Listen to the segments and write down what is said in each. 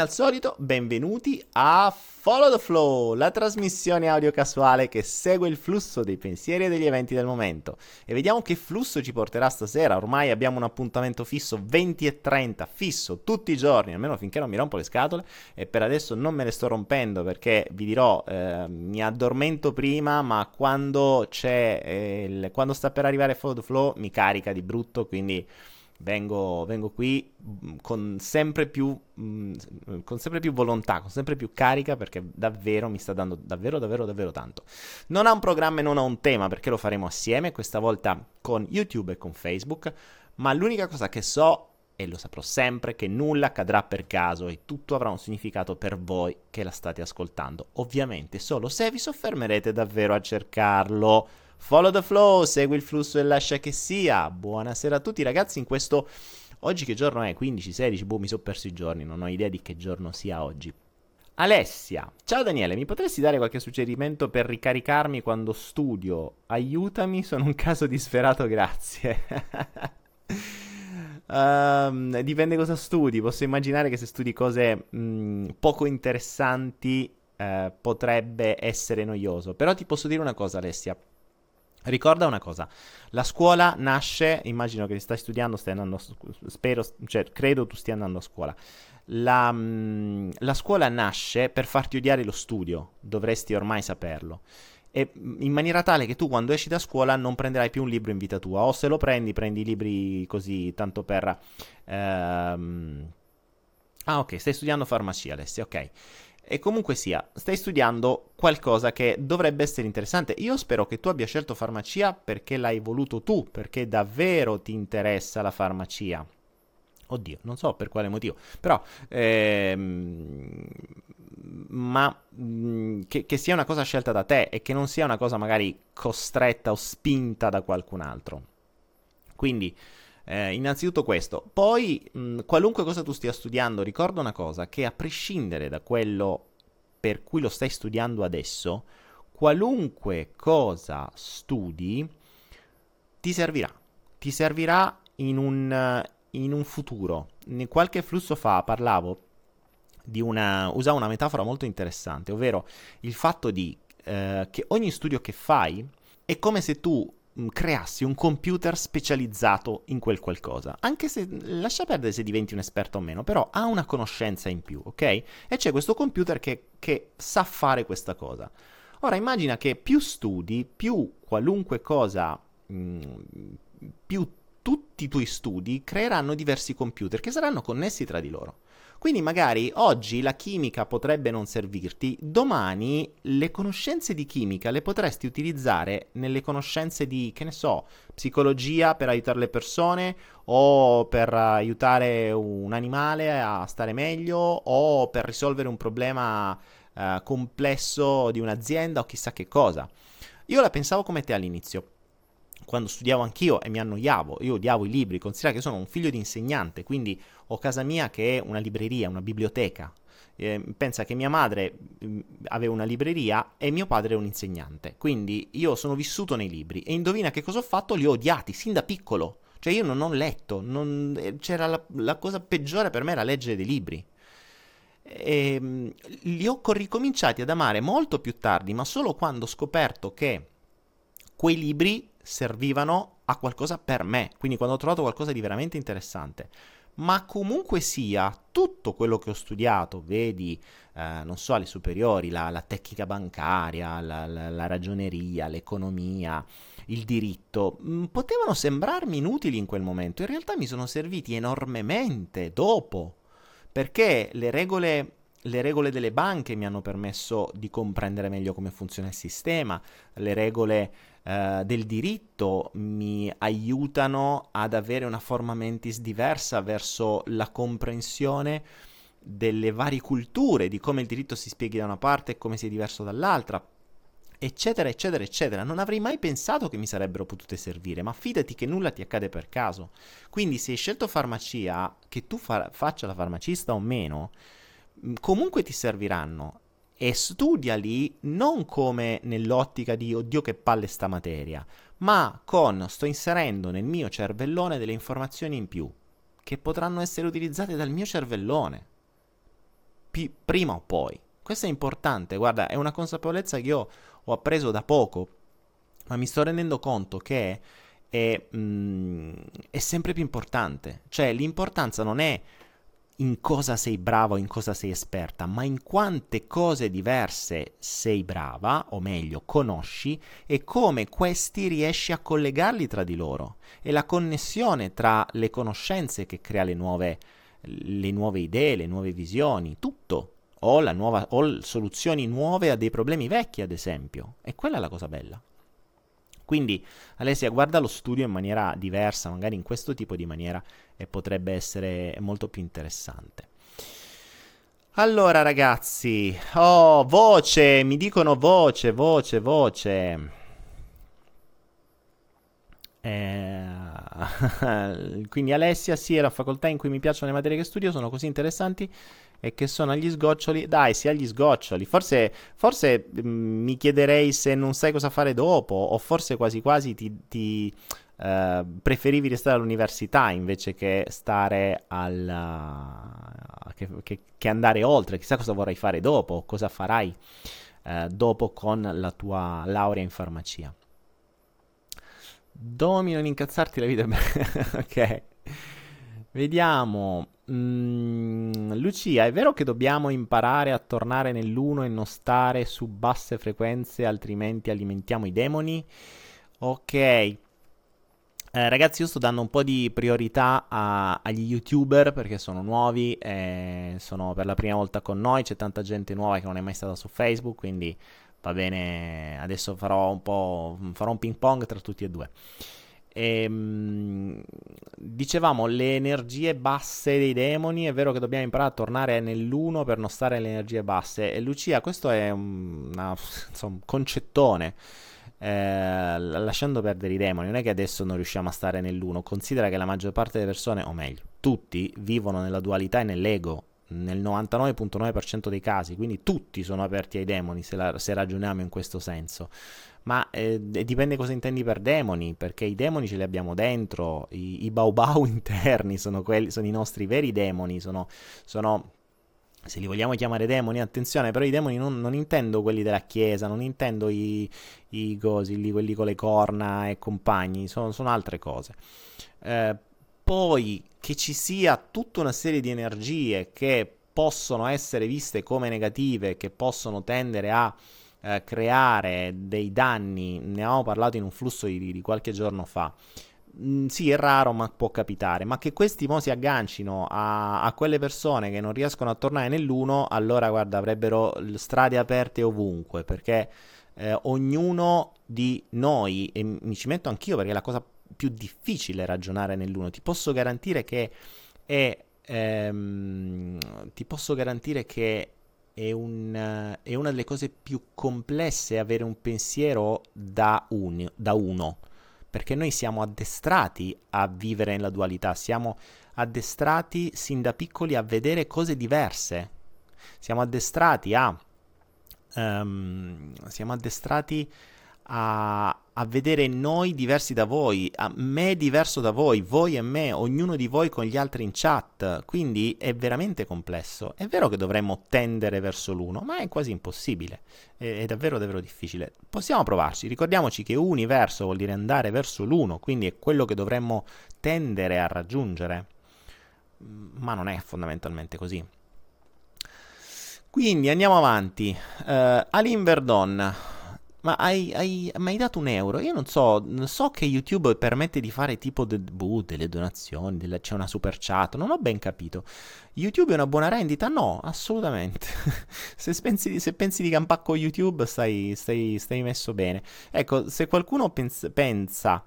Al solito, benvenuti a Follow the Flow, la trasmissione audio casuale che segue il flusso dei pensieri e degli eventi del momento. E vediamo che flusso ci porterà stasera. Ormai abbiamo un appuntamento fisso 20 e 30, fisso tutti i giorni, almeno finché non mi rompo le scatole. E per adesso non me le sto rompendo perché vi dirò, eh, mi addormento prima, ma quando eh, il, quando sta per arrivare Follow the Flow mi carica di brutto, quindi vengo, vengo qui mm, con sempre, più, mm, con sempre più volontà, con sempre più carica perché davvero mi sta dando davvero davvero davvero tanto. Non ha un programma e non ha un tema perché lo faremo assieme, questa volta con YouTube e con Facebook, ma l'unica cosa che so e lo saprò sempre che nulla accadrà per caso e tutto avrà un significato per voi che la state ascoltando. Ovviamente solo se vi soffermerete davvero a cercarlo. Follow the flow, segui il flusso e lascia che sia. Buonasera a tutti ragazzi in questo... Oggi che giorno è? 15, 16? Boh, mi sono perso i giorni, non ho idea di che giorno sia oggi. Alessia, ciao Daniele, mi potresti dare qualche suggerimento per ricaricarmi quando studio? Aiutami, sono un caso disperato, grazie. um, dipende cosa studi, posso immaginare che se studi cose mh, mm, poco interessanti eh, potrebbe essere noioso, però ti posso dire una cosa Alessia, Ricorda una cosa, la scuola nasce, immagino che stai studiando, stai andando, spero, cioè credo tu stia andando a scuola. La, mm, la, scuola nasce per farti odiare lo studio, dovresti ormai saperlo. E mm, in maniera tale che tu quando esci da scuola non prenderai più un libro in vita tua, o se lo prendi, prendi libri così, tanto per... Ehm... Ah ok, stai studiando farmacia Alessia, ok. E comunque sia, stai studiando qualcosa che dovrebbe essere interessante. Io spero che tu abbia scelto farmacia perché l'hai voluto tu, perché davvero ti interessa la farmacia. Oddio, non so per quale motivo, però... Ehm, ma mh, mm, che, che, sia una cosa scelta da te e che non sia una cosa magari costretta o spinta da qualcun altro. Quindi, eh, innanzitutto questo. Poi, mh, qualunque cosa tu stia studiando, ricorda una cosa, che a prescindere da quello per cui lo stai studiando adesso, qualunque cosa studi ti servirà. Ti servirà in un, in un futuro. In qualche flusso fa parlavo di una... usavo una metafora molto interessante, ovvero il fatto di eh, che ogni studio che fai è come se tu Mm, creassi un computer specializzato in quel qualcosa. Anche se lascia perdere se diventi un esperto o meno, però ha una conoscenza in più, ok? E c'è questo computer che, che sa fare questa cosa. Ora immagina che più studi, più qualunque cosa, mh, mm, più tutti i tuoi studi creeranno diversi computer che saranno connessi tra di loro. Quindi magari oggi la chimica potrebbe non servirti, domani le conoscenze di chimica le potresti utilizzare nelle conoscenze di, che ne so, psicologia per aiutare le persone o per aiutare un animale a stare meglio o per risolvere un problema eh, complesso di un'azienda o chissà che cosa. Io la pensavo come te all'inizio quando studiavo anch'io e mi annoiavo, io odiavo i libri, considera che sono un figlio di insegnante, quindi ho casa mia che è una libreria, una biblioteca. Eh, pensa che mia madre mm, aveva una libreria e mio padre è un insegnante, quindi io sono vissuto nei libri e indovina che cosa ho fatto? Li ho odiati sin da piccolo. Cioè io non ho letto, non... Eh, c'era la, la, cosa peggiore per me era leggere dei libri. E, mh, mm, li ho ricominciati ad amare molto più tardi, ma solo quando ho scoperto che quei libri servivano a qualcosa per me, quindi quando ho trovato qualcosa di veramente interessante. Ma comunque sia, tutto quello che ho studiato, vedi, eh, non so, alle superiori, la, la tecnica bancaria, la, la, la, ragioneria, l'economia, il diritto, mh, mm, potevano sembrarmi inutili in quel momento, in realtà mi sono serviti enormemente dopo, perché le regole le regole delle banche mi hanno permesso di comprendere meglio come funziona il sistema, le regole eh, del diritto mi aiutano ad avere una forma mentis diversa verso la comprensione delle varie culture, di come il diritto si spieghi da una parte e come sia diverso dall'altra, eccetera, eccetera, eccetera. Non avrei mai pensato che mi sarebbero potute servire, ma fidati che nulla ti accade per caso. Quindi se hai scelto farmacia, che tu fa- faccia la farmacista o meno, comunque ti serviranno e studiali non come nell'ottica di oddio che palle sta materia, ma con sto inserendo nel mio cervellone delle informazioni in più che potranno essere utilizzate dal mio cervellone. pi- prima o poi. Questo è importante, guarda, è una consapevolezza che io ho appreso da poco, ma mi sto rendendo conto che è, mm, è sempre più importante. Cioè, l'importanza non è in cosa sei brava in cosa sei esperta, ma in quante cose diverse sei brava, o meglio, conosci, e come questi riesci a collegarli tra di loro. E la connessione tra le conoscenze che crea le nuove, le nuove idee, le nuove visioni, tutto. O, nuova, o soluzioni nuove a dei problemi vecchi, ad esempio. E quella è la cosa bella. Quindi Alessia guarda lo studio in maniera diversa, magari in questo tipo di maniera, e potrebbe essere molto più interessante. Allora ragazzi, oh, voce, mi dicono voce, voce, voce. Eh, quindi Alessia, sì, è la facoltà in cui mi piacciono le materie che studio, sono così interessanti e che sono agli sgoccioli. Dai, sì, agli sgoccioli. Forse, forse mm, mi chiederei se non sai cosa fare dopo, o forse quasi quasi ti, ti uh, preferivi restare all'università invece che stare al. Che, che, che, andare oltre. Chissà cosa vorrai fare dopo, cosa farai uh, dopo con la tua laurea in farmacia. Domino non incazzarti la vita. ok. Vediamo. Mm, Lucia, è vero che dobbiamo imparare a tornare nell'uno e non stare su basse frequenze, altrimenti alimentiamo i demoni? Ok. Eh, ragazzi, io sto dando un po' di priorità a, agli youtuber perché sono nuovi, eh, sono per la prima volta con noi, c'è tanta gente nuova che non è mai stata su Facebook, quindi va bene, adesso farò un po' farò un ping pong tra tutti e due. Ehm, dicevamo le energie basse dei demoni. È vero che dobbiamo imparare a tornare nell'uno per non stare alle energie basse. E Lucia, questo è un una, insomma, concettone. Eh, lasciando perdere i demoni, non è che adesso non riusciamo a stare nell'uno. Considera che la maggior parte delle persone, o meglio, tutti vivono nella dualità e nell'ego nel 99.9% dei casi, quindi tutti sono aperti ai demoni se, la, se ragioniamo in questo senso ma eh, dipende cosa intendi per demoni, perché i demoni ce li abbiamo dentro, i, i bau bau interni sono, quelli, sono i nostri veri demoni, sono, sono se li vogliamo chiamare demoni, attenzione, però i demoni non, non intendo quelli della chiesa, non intendo i, i cosi, quelli con le corna e compagni, sono, sono altre cose. Eh, poi che ci sia tutta una serie di energie che possono essere viste come negative, che possono tendere a eh, creare dei danni, ne avevamo parlato in un flusso di, di qualche giorno fa. Mm, sì, è raro, ma può capitare. Ma che questi mo si aggancino a, a, quelle persone che non riescono a tornare nell'uno, allora guarda, avrebbero strade aperte ovunque. Perché eh, ognuno di noi, e mi ci metto anch'io perché è la cosa più difficile ragionare nell'uno, ti posso garantire che è. Ehm, ti posso garantire che è, un, è, una delle cose più complesse avere un pensiero da, un, da uno, perché noi siamo addestrati a vivere nella dualità, siamo addestrati sin da piccoli a vedere cose diverse, siamo addestrati a... Um, siamo addestrati a, a, vedere noi diversi da voi, a me diverso da voi, voi e me, ognuno di voi con gli altri in chat, quindi è veramente complesso. È vero che dovremmo tendere verso l'uno, ma è quasi impossibile, è, è davvero davvero difficile. Possiamo provarci, ricordiamoci che universo vuol dire andare verso l'uno, quindi è quello che dovremmo tendere a raggiungere, ma non è fondamentalmente così. Quindi andiamo avanti. Uh, Alin Verdon. Ma hai, hai, hai, dato un euro? Io non so, so che YouTube permette di fare tipo de, buh, delle donazioni, delle, c'è una super chat, non ho ben capito. YouTube è una buona rendita? No, assolutamente. se, pensi, se, pensi, di campare con YouTube stai, stai, stai, messo bene. Ecco, se qualcuno pens- pensa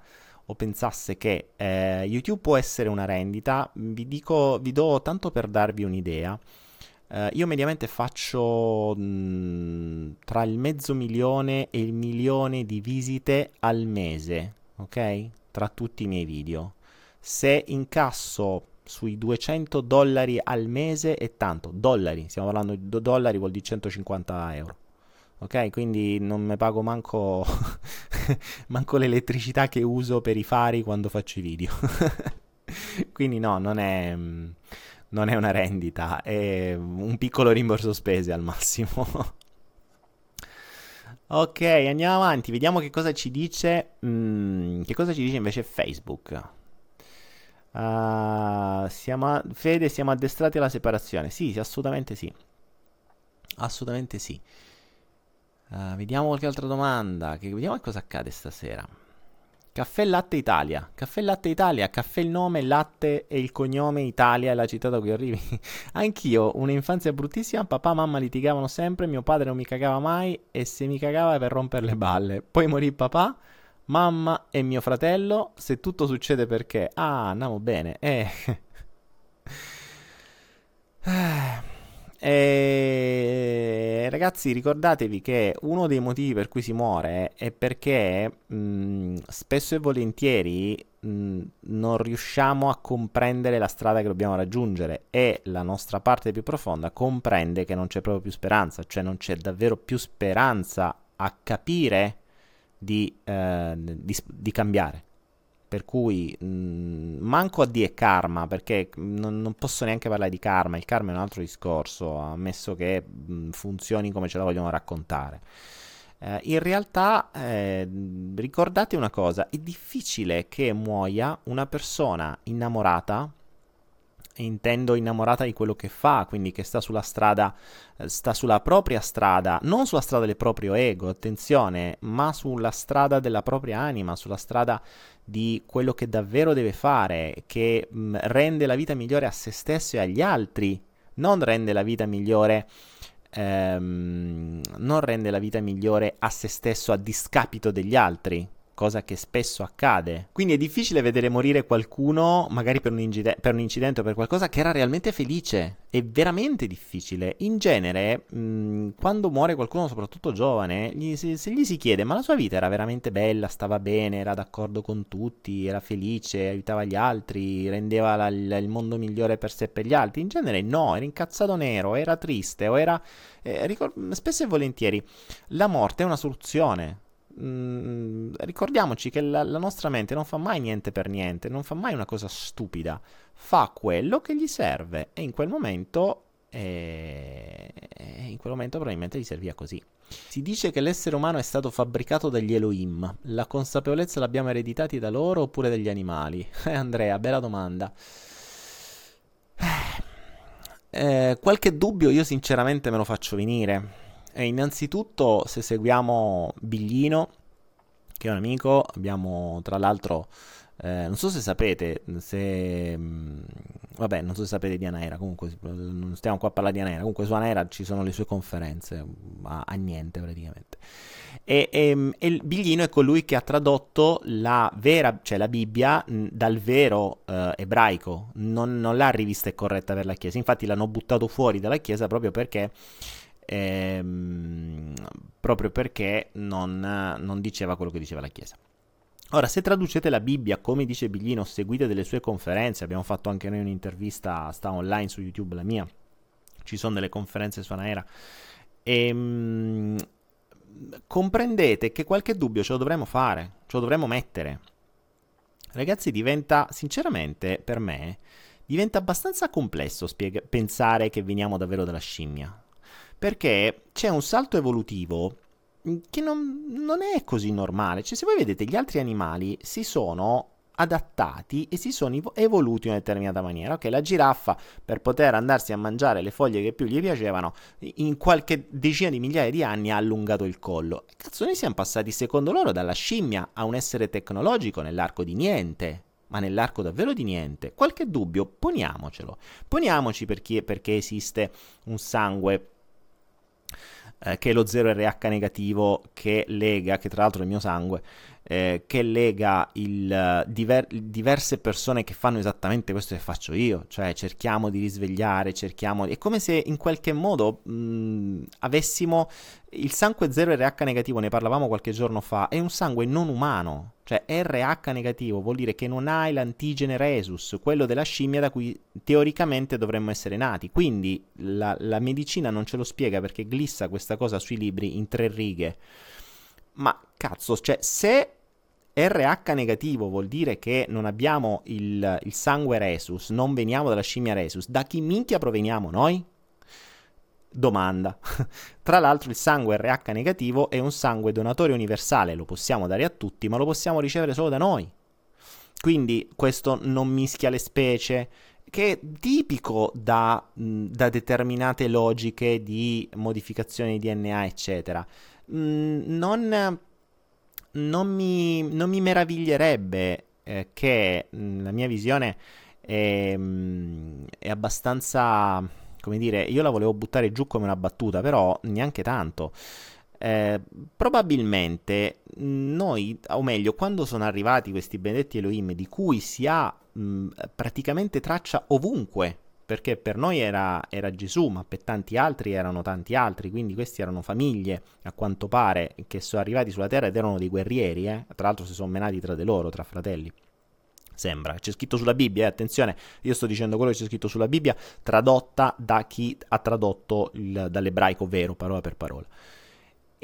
o pensasse che eh, YouTube può essere una rendita, vi, dico, vi do tanto per darvi un'idea. Uh, io mediamente faccio mh, mm, tra il mezzo milione e il milione di visite al mese, ok? Tra tutti i miei video. Se incasso sui 200 dollari al mese è tanto, dollari, stiamo parlando di dollari vuol dire 150 euro. Ok, quindi non mi pago manco, manco l'elettricità che uso per i fari quando faccio i video. quindi no, non è, mm, non è una rendita, è un piccolo rimborso spese al massimo. ok, andiamo avanti, vediamo che cosa ci dice. Mm, che cosa ci dice invece Facebook. Uh, siamo a, Fede, siamo addestrati alla separazione. Sì, sì assolutamente sì. Assolutamente sì. Uh, vediamo qualche altra domanda. Che, vediamo cosa accade stasera. Caffè Latte Italia. Caffè Latte Italia. Caffè il nome, latte e il cognome Italia è la città da cui arrivi. Anch'io, un'infanzia bruttissima. Papà e mamma litigavano sempre. Mio padre non mi cagava mai. E se mi cagava per rompere le balle. Poi morì papà mamma e mio fratello, se tutto succede perché... Ah, andiamo bene. Eh. eh. ragazzi, ricordatevi che uno dei motivi per cui si muore è perché mh, spesso e volentieri mh, non riusciamo a comprendere la strada che dobbiamo raggiungere e la nostra parte più profonda comprende che non c'è proprio più speranza, cioè non c'è davvero più speranza a capire di, eh, di, di cambiare. Per cui mh, mm, manco a dire karma, perché non, non, posso neanche parlare di karma, il karma è un altro discorso, ammesso che mh, mm, funzioni come ce la vogliono raccontare. Eh, in realtà eh, ricordate una cosa, è difficile che muoia una persona innamorata intendo innamorata di quello che fa, quindi che sta sulla strada, eh, sta sulla propria strada, non sulla strada del proprio ego, attenzione, ma sulla strada della propria anima, sulla strada di quello che davvero deve fare, che mh, mm, rende la vita migliore a se stesso e agli altri, non rende la vita migliore ehm, non rende la vita migliore a se stesso a discapito degli altri cosa che spesso accade. Quindi è difficile vedere morire qualcuno, magari per un, ingide- per un, incidente o per qualcosa, che era realmente felice. È veramente difficile. In genere, mh, quando muore qualcuno, soprattutto giovane, gli, se, se, gli si chiede: ma la sua vita era veramente bella, stava bene, era d'accordo con tutti, era felice, aiutava gli altri, rendeva la, la, il mondo migliore per sé e per gli altri? In genere no, era incazzato nero, era triste o era... Eh, ricor- spesso e volentieri la morte è una soluzione Mm, ricordiamoci che la, la, nostra mente non fa mai niente per niente, non fa mai una cosa stupida, fa quello che gli serve e in quel momento, eh, in quel momento probabilmente gli serviva così. Si dice che l'essere umano è stato fabbricato dagli Elohim, la consapevolezza l'abbiamo ereditati da loro oppure dagli animali? Eh, Andrea, bella domanda. Eh, qualche dubbio io sinceramente me lo faccio venire. E innanzitutto, se seguiamo Biglino, che è un amico, abbiamo tra l'altro, eh, non so se sapete, se... Mh, mm, vabbè, non so se sapete di Anaera, comunque non stiamo qua a parlare di Anaera, comunque su Anaera ci sono le sue conferenze, a, a niente praticamente. E, e, mm, e, Biglino è colui che ha tradotto la vera, cioè la Bibbia, mh, dal vero eh, ebraico, non, non l'ha rivista e corretta per la Chiesa, infatti l'hanno buttato fuori dalla Chiesa proprio perché ehm, proprio perché non, non diceva quello che diceva la Chiesa. Ora, se traducete la Bibbia, come dice Biglino, seguite delle sue conferenze, abbiamo fatto anche noi un'intervista, sta online su YouTube, la mia, ci sono delle conferenze su Anaera, e ehm, comprendete che qualche dubbio ce lo dovremmo fare, ce lo dovremmo mettere. Ragazzi, diventa, sinceramente, per me, diventa abbastanza complesso spiega- pensare che veniamo davvero dalla scimmia perché c'è un salto evolutivo che non, non, è così normale. Cioè, se voi vedete, gli altri animali si sono adattati e si sono evoluti in una determinata maniera. Ok, la giraffa per poter andarsi a mangiare le foglie che più gli piacevano, in qualche decina di migliaia di anni ha allungato il collo. Cazzo, noi siamo passati secondo loro dalla scimmia a un essere tecnologico nell'arco di niente. Ma nell'arco davvero di niente. Qualche dubbio? Poniamocelo. Poniamoci perché, perché esiste un sangue eh, che è lo 0RH negativo che lega, che tra l'altro è il mio sangue, eh, che lega il, diver- diverse persone che fanno esattamente questo che faccio io, cioè cerchiamo di risvegliare, cerchiamo... È come se in qualche modo mh, avessimo il sangue 0RH negativo, ne parlavamo qualche giorno fa, è un sangue non umano, cioè RH negativo vuol dire che non hai l'antigene resus, quello della scimmia da cui teoricamente dovremmo essere nati. Quindi la, la medicina non ce lo spiega perché glissa questa cosa sui libri in tre righe. Ma cazzo, cioè se RH negativo vuol dire che non abbiamo il, il sangue resus, non veniamo dalla scimmia resus. Da chi minchia proveniamo noi? Domanda. Tra l'altro il sangue RH negativo è un sangue donatore universale, lo possiamo dare a tutti, ma lo possiamo ricevere solo da noi. Quindi questo non mischia le specie, che è tipico da, da determinate logiche di modificazione di DNA, eccetera. Non non mi, non mi meraviglierebbe eh, che mm, la mia visione è, mm, è, abbastanza, come dire, io la volevo buttare giù come una battuta, però neanche tanto. Eh, probabilmente mm, noi, o meglio, quando sono arrivati questi benedetti Elohim di cui si ha mh, praticamente traccia ovunque perché per noi era, era, Gesù, ma per tanti altri erano tanti altri, quindi questi erano famiglie, a quanto pare, che sono arrivati sulla terra ed erano dei guerrieri, eh? tra l'altro si sono menati tra di loro, tra fratelli. Sembra, c'è scritto sulla Bibbia, eh? attenzione, io sto dicendo quello che c'è scritto sulla Bibbia, tradotta da chi ha tradotto il, dall'ebraico vero, parola per parola.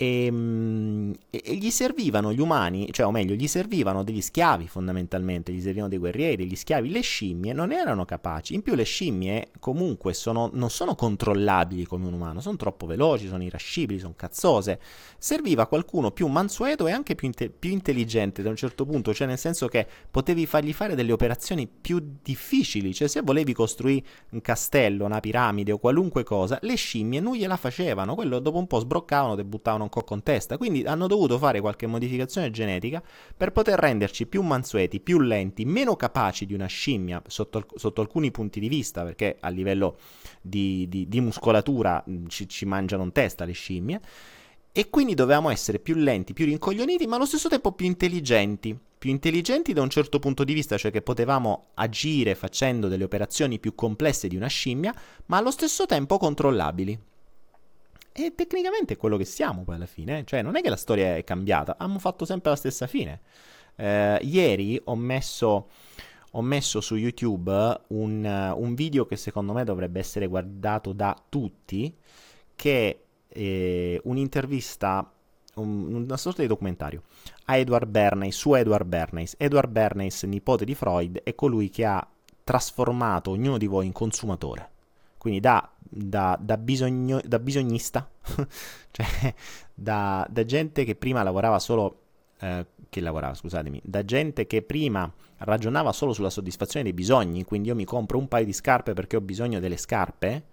Ehm, e, e, gli servivano gli umani, cioè o meglio, gli servivano degli schiavi fondamentalmente, gli servivano dei guerrieri, degli schiavi. Le scimmie non erano capaci. In più le scimmie comunque sono, non sono controllabili come un umano, sono troppo veloci, sono irascibili, sono cazzose. Serviva qualcuno più mansueto e anche più, inte- più intelligente da un certo punto, cioè nel senso che potevi fargli fare delle operazioni più difficili, cioè se volevi costruire un castello, una piramide o qualunque cosa, le scimmie non gliela facevano, quello dopo un po' sbroccavano, te buttavano un cocco in testa. Quindi hanno dovuto fare qualche modificazione genetica per poter renderci più mansueti, più lenti, meno capaci di una scimmia sotto, sotto alcuni punti di vista, perché a livello di, di, di muscolatura ci, ci mangiano in testa le scimmie. E quindi dovevamo essere più lenti, più rincoglioniti, ma allo stesso tempo più intelligenti. Più intelligenti da un certo punto di vista, cioè che potevamo agire facendo delle operazioni più complesse di una scimmia, ma allo stesso tempo controllabili. E tecnicamente è quello che siamo poi alla fine. Cioè, non è che la storia è cambiata, abbiamo fatto sempre la stessa fine. Eh, ieri ho messo, ho messo, su YouTube un, un, video che secondo me dovrebbe essere guardato da tutti, che è eh, un'intervista, un, una sorta di documentario, a Edward Bernays, su Edward Bernays. Edward Bernays, nipote di Freud, è colui che ha trasformato ognuno di voi in consumatore. Quindi da da, da, bisogno, da bisognista, cioè da, gente che prima lavorava solo, eh, che lavorava, scusatemi, da gente che prima ragionava solo sulla soddisfazione dei bisogni, quindi io mi compro un paio di scarpe perché ho bisogno delle scarpe,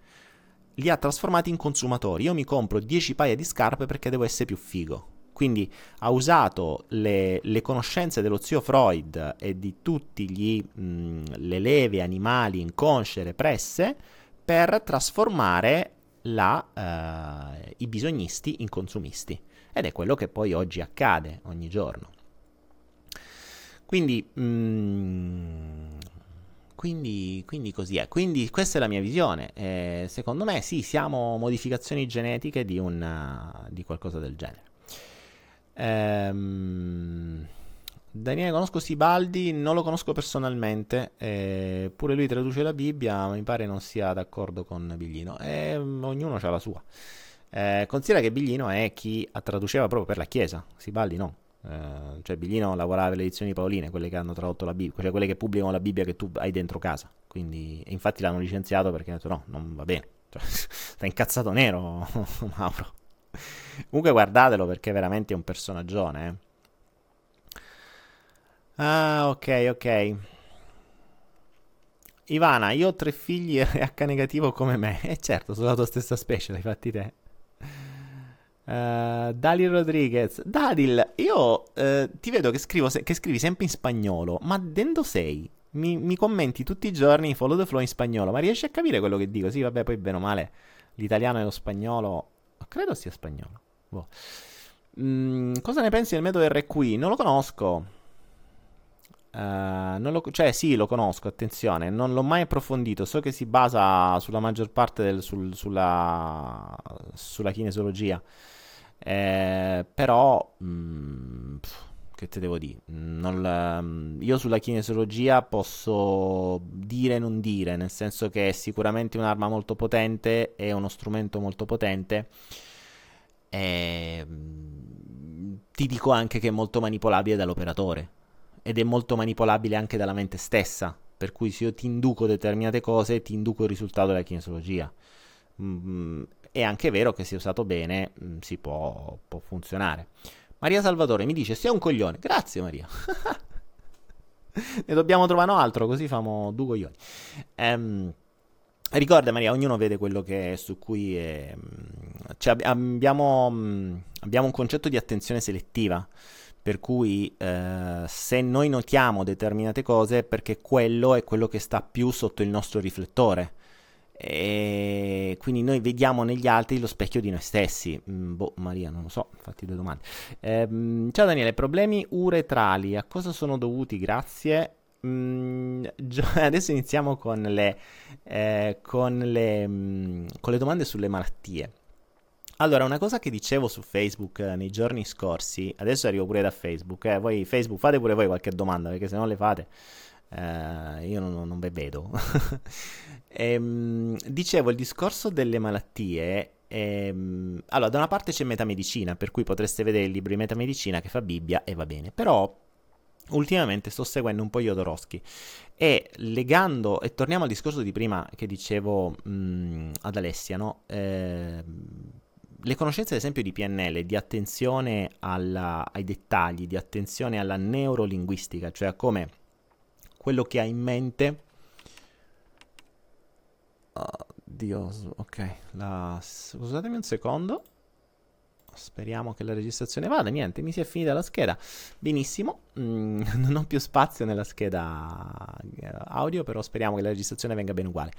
li ha trasformati in consumatori. Io mi compro 10 paia di scarpe perché devo essere più figo. Quindi ha usato le, le conoscenze dello zio Freud e di tutte le leve animali inconsce represse per trasformare la, uh, i bisognisti in consumisti. Ed è quello che poi oggi accade ogni giorno. Quindi, mm, quindi, quindi così è. Quindi questa è la mia visione. Eh, secondo me sì, siamo modificazioni genetiche di, una, di qualcosa del genere. Ehm Daniele, conosco Sibaldi, non lo conosco personalmente, eh, pure lui traduce la Bibbia, ma mi pare non sia d'accordo con Biglino, e um, ognuno ha la sua. Eh, considera che Biglino è chi traduceva proprio per la Chiesa, Sibaldi no. Eh, cioè Biglino lavorava per le edizioni Paoline, quelle che hanno tradotto la Bibbia, cioè quelle che pubblicano la Bibbia che tu hai dentro casa. Quindi, infatti l'hanno licenziato perché hanno detto no, non va bene. Cioè, sta incazzato nero, Mauro. Comunque guardatelo perché è veramente un personaggione, eh. Ah, ok, ok. Ivana, io ho tre figli H negativo come me. E eh certo, sono la tua stessa specie, l'hai fatti te. Uh, Dalil Rodriguez. Dadil, io uh, ti vedo che, se- che, scrivi sempre in spagnolo, ma dendo sei? Mi, mi, commenti tutti i giorni follow the flow in spagnolo, ma riesci a capire quello che dico? Sì, vabbè, poi bene o male, l'italiano e lo spagnolo, credo sia spagnolo. Boh. Mm, cosa ne pensi del metodo RQ? Non lo conosco. Uh, lo, cioè sì, lo conosco, attenzione, non l'ho mai approfondito, so che si basa sulla maggior parte del, sul, sulla, sulla kinesiologia, eh, però mh, mm, che te devo dire? Non, io sulla kinesiologia posso dire e non dire, nel senso che è sicuramente un'arma molto potente, è uno strumento molto potente. E, ti dico anche che è molto manipolabile dall'operatore ed è molto manipolabile anche dalla mente stessa. Per cui se io ti induco determinate cose, ti induco il risultato della kinesiologia. Mm, è anche vero che se usato bene mm, si può, può funzionare. Maria Salvatore mi dice: Sei un coglione. Grazie, Maria. ne dobbiamo trovare un altro, così famo due coglioni. Um, ricorda, Maria, ognuno vede quello che è su cui è, cioè, abbiamo, abbiamo un concetto di attenzione selettiva. Per cui eh, se noi notiamo determinate cose è perché quello è quello che sta più sotto il nostro riflettore. E quindi noi vediamo negli altri lo specchio di noi stessi. Mm, boh, Maria, non lo so, fatti due domande. Eh, ciao Daniele, problemi uretrali, a cosa sono dovuti? Grazie. Mm, adesso iniziamo con le, eh, con, le, mm, con le domande sulle malattie. Allora, una cosa che dicevo su Facebook eh, nei giorni scorsi, adesso arrivo pure da Facebook, eh, voi Facebook fate pure voi qualche domanda, perché se non le fate eh, io non, non ve vedo. ehm, dicevo, il discorso delle malattie Ehm, allora, da una parte c'è metamedicina, per cui potreste vedere il libro di metamedicina che fa Bibbia e va bene, però ultimamente sto seguendo un po' Jodorowsky e legando, e torniamo al discorso di prima che dicevo mh, ad Alessia, no? Eh, le conoscenze ad esempio di PNL, di attenzione alla, ai dettagli, di attenzione alla neurolinguistica, cioè a come quello che ha in mente. Oddio, ok. La... Scusatemi un secondo. Speriamo che la registrazione vada. Niente, mi si è finita la scheda. Benissimo. Mm, non ho più spazio nella scheda eh, audio, però speriamo che la registrazione venga bene uguale.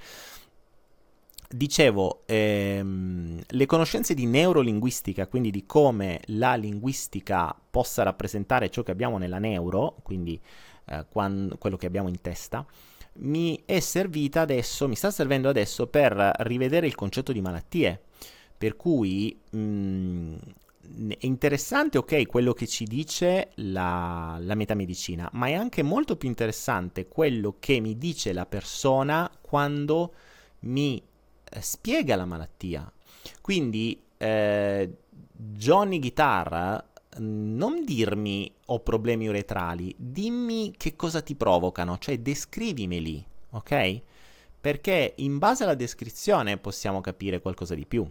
Dicevo, ehm, le conoscenze di neurolinguistica, quindi di come la linguistica possa rappresentare ciò che abbiamo nella neuro, quindi eh, quando, quello che abbiamo in testa, mi è servita adesso, mi sta servendo adesso per rivedere il concetto di malattie. Per cui mh, mm, è interessante, ok, quello che ci dice la, la, metamedicina, ma è anche molto più interessante quello che mi dice la persona quando mi spiega la malattia. Quindi eh, Johnny Guitarra non dirmi ho problemi uretrali, dimmi che cosa ti provocano, cioè descrivimeli, ok? Perché in base alla descrizione possiamo capire qualcosa di più.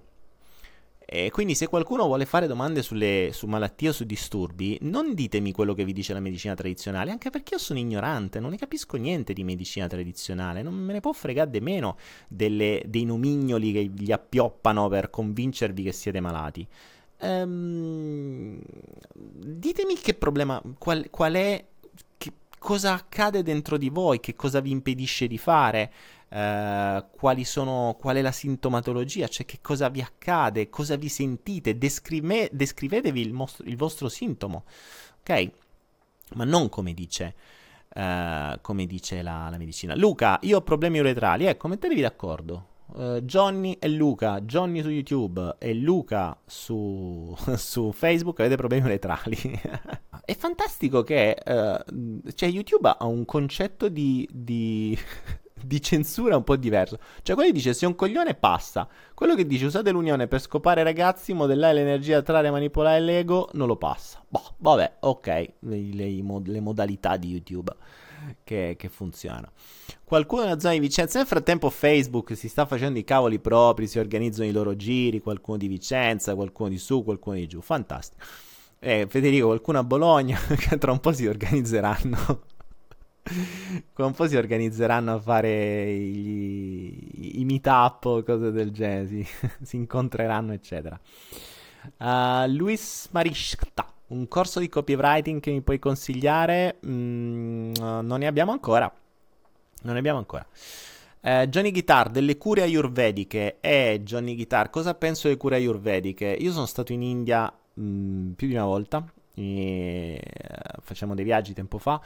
E quindi se qualcuno vuole fare domande sulle, su malattie o su disturbi, non ditemi quello che vi dice la medicina tradizionale, anche perché io sono ignorante, non ne capisco niente di medicina tradizionale, non me ne può fregare di meno delle, dei nomignoli che gli appioppano per convincervi che siete malati. Um, ditemi che problema, qual, qual è, che, cosa accade dentro di voi, che cosa vi impedisce di fare, uh, quali sono, qual è la sintomatologia, cioè che cosa vi accade, cosa vi sentite, descrive, descrivetevi il, mostro, il, vostro sintomo, ok? Ma non come dice, uh, come dice la, la medicina. Luca, io ho problemi uretrali, ecco, mettetevi d'accordo uh, Johnny e Luca, Johnny su YouTube e Luca su, su Facebook avete problemi uretrali. È fantastico che uh, cioè YouTube ha un concetto di, di, di, censura un po' diverso. Cioè, quello che dice se un coglione passa, quello che dice usate l'unione per scopare ragazzi, modellare l'energia, attrarre, manipolare l'ego, non lo passa. Boh, vabbè, ok, le, le, modalità di YouTube che, che funziona. Qualcuno nella zona di Vicenza, nel frattempo Facebook si sta facendo i cavoli propri, si organizzano i loro giri, qualcuno di Vicenza, qualcuno di su, qualcuno di giù, fantastico. Eh, Federico, qualcuno a Bologna, che tra un po' si organizzeranno. Tra un po' si organizzeranno a fare i, i meet-up o cose del genere, si, si incontreranno, eccetera. Uh, Luis Marisca un corso di copywriting che mi puoi consigliare? Mm, non ne abbiamo ancora. Non ne abbiamo ancora. Eh, Johnny Guitar, delle cure ayurvediche. Eh, Johnny Guitar, cosa penso delle cure ayurvediche? Io sono stato in India mh, mm, più di una volta. E, uh, facciamo dei viaggi tempo fa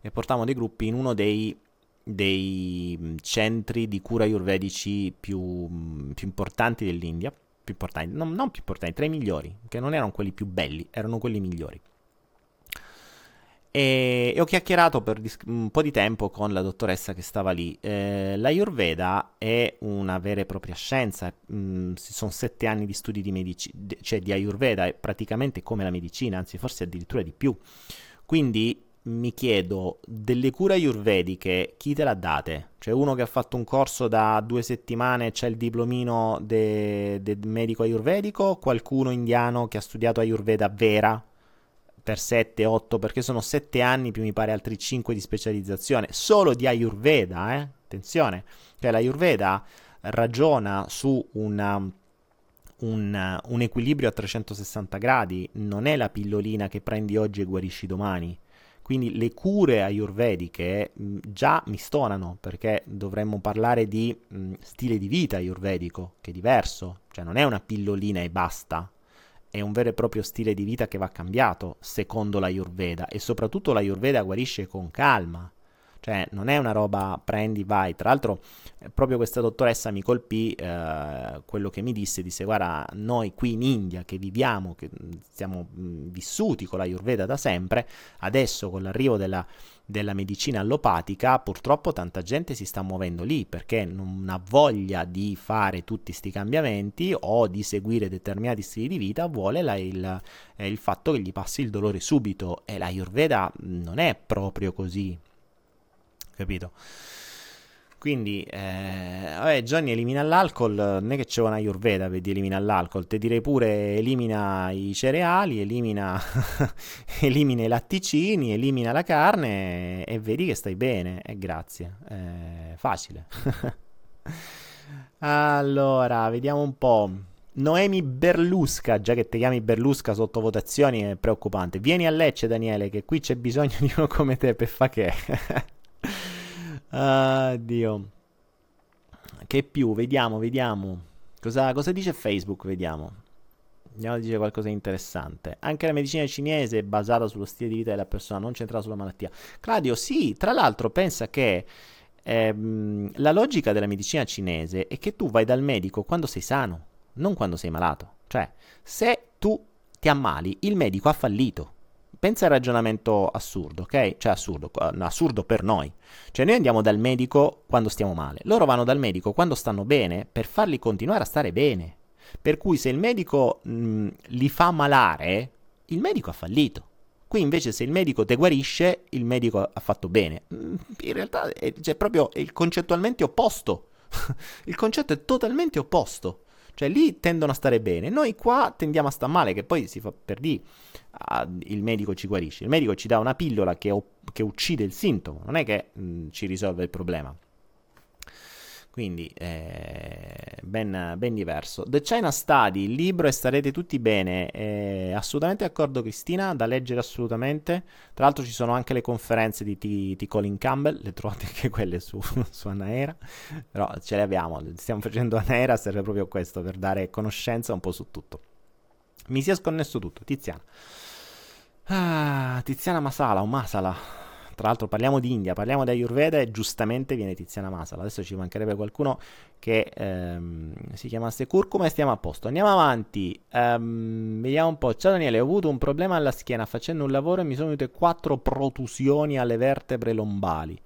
e portavamo dei gruppi in uno dei, dei mm, centri di cura ayurvedici più, mm, più importanti dell'India più importanti, non, non più importanti, tra i migliori, che non erano quelli più belli, erano quelli migliori. E, e ho chiacchierato per dis- un po' di tempo con la dottoressa che stava lì. Eh, L'Ayurveda è una vera e propria scienza, mm, sono sette anni di studi di, medici- cioè di Ayurveda, è praticamente come la medicina, anzi forse addirittura di più. Quindi mi chiedo, delle cure ayurvediche, chi te l'ha date? Cioè uno che ha fatto un corso da due settimane e c'è il diplomino del de medico ayurvedico, qualcuno indiano che ha studiato ayurveda vera per 7, 8, perché sono 7 anni più mi pare altri 5 di specializzazione, solo di ayurveda, eh? Attenzione, cioè l'ayurveda ragiona su una un, un, equilibrio a 360 gradi, non è la pillolina che prendi oggi e guarisci domani. Quindi le cure ayurvediche mh, mm, già mi stonano perché dovremmo parlare di mh, mm, stile di vita ayurvedico, che è diverso, cioè non è una pillolina e basta, è un vero e proprio stile di vita che va cambiato secondo l'ayurveda. E soprattutto l'ayurveda guarisce con calma. Cioè, non è una roba prendi, vai. Tra l'altro, proprio questa dottoressa mi colpì eh, quello che mi disse: disse, guarda, noi qui in India che viviamo, che mm, siamo mm, vissuti con la Ayurveda da sempre, adesso con l'arrivo della, della medicina allopatica, purtroppo tanta gente si sta muovendo lì perché non ha voglia di fare tutti questi cambiamenti o di seguire determinati stili di vita, vuole la, il, eh, il fatto che gli passi il dolore subito e la Ayurveda non è proprio così capito? Quindi, eh, vabbè, Johnny elimina l'alcol, non è che c'è una Ayurveda per di elimina l'alcol, ti direi pure elimina i cereali, elimina, elimina i latticini, elimina la carne e vedi che stai bene, e grazie, è facile. allora, vediamo un po'. Noemi Berlusca, già che ti chiami Berlusca sotto votazioni è preoccupante. Vieni a Lecce Daniele, che qui c'è bisogno di uno come te per fa che. Addio. Che più? Vediamo, vediamo. Cosa, cosa dice Facebook? Vediamo. Andiamo a dire qualcosa di interessante. Anche la medicina cinese è basata sullo stile di vita della persona, non centrata sulla malattia. Claudio, sì, tra l'altro pensa che ehm, la logica della medicina cinese è che tu vai dal medico quando sei sano, non quando sei malato. Cioè, se tu ti ammali, il medico ha fallito pensa al ragionamento assurdo, ok? Cioè assurdo, assurdo per noi. Cioè noi andiamo dal medico quando stiamo male, loro vanno dal medico quando stanno bene per farli continuare a stare bene. Per cui se il medico mh, li fa malare, il medico ha fallito. Qui invece se il medico te guarisce, il medico ha fatto bene. In realtà è, cioè, proprio è concettualmente opposto. il concetto è totalmente opposto. Cioè lì tendono a stare bene, noi qua tendiamo a stare male, che poi si fa per dire ah, il medico ci guarisce. Il medico ci dà una pillola che, che uccide il sintomo, non è che mh, ci risolve il problema. Quindi eh, ben, ben, diverso. The China Study, il libro e starete tutti bene. Eh, assolutamente d'accordo Cristina, da leggere assolutamente. Tra l'altro ci sono anche le conferenze di T, T. Colin Campbell, le trovate anche quelle su, su Anaera. Però ce le abbiamo, stiamo facendo Anaera, serve proprio questo, per dare conoscenza un po' su tutto. Mi si è sconnesso tutto, Tiziana. Ah, Tiziana Masala o Masala tra l'altro parliamo di India, parliamo di Ayurveda e giustamente viene Tiziana Masala. Adesso ci mancherebbe qualcuno che ehm, si chiamasse curcuma e stiamo a posto. Andiamo avanti. Um, vediamo un po'. Ciao Daniele, ho avuto un problema alla schiena facendo un lavoro e mi sono venute quattro protusioni alle vertebre lombali,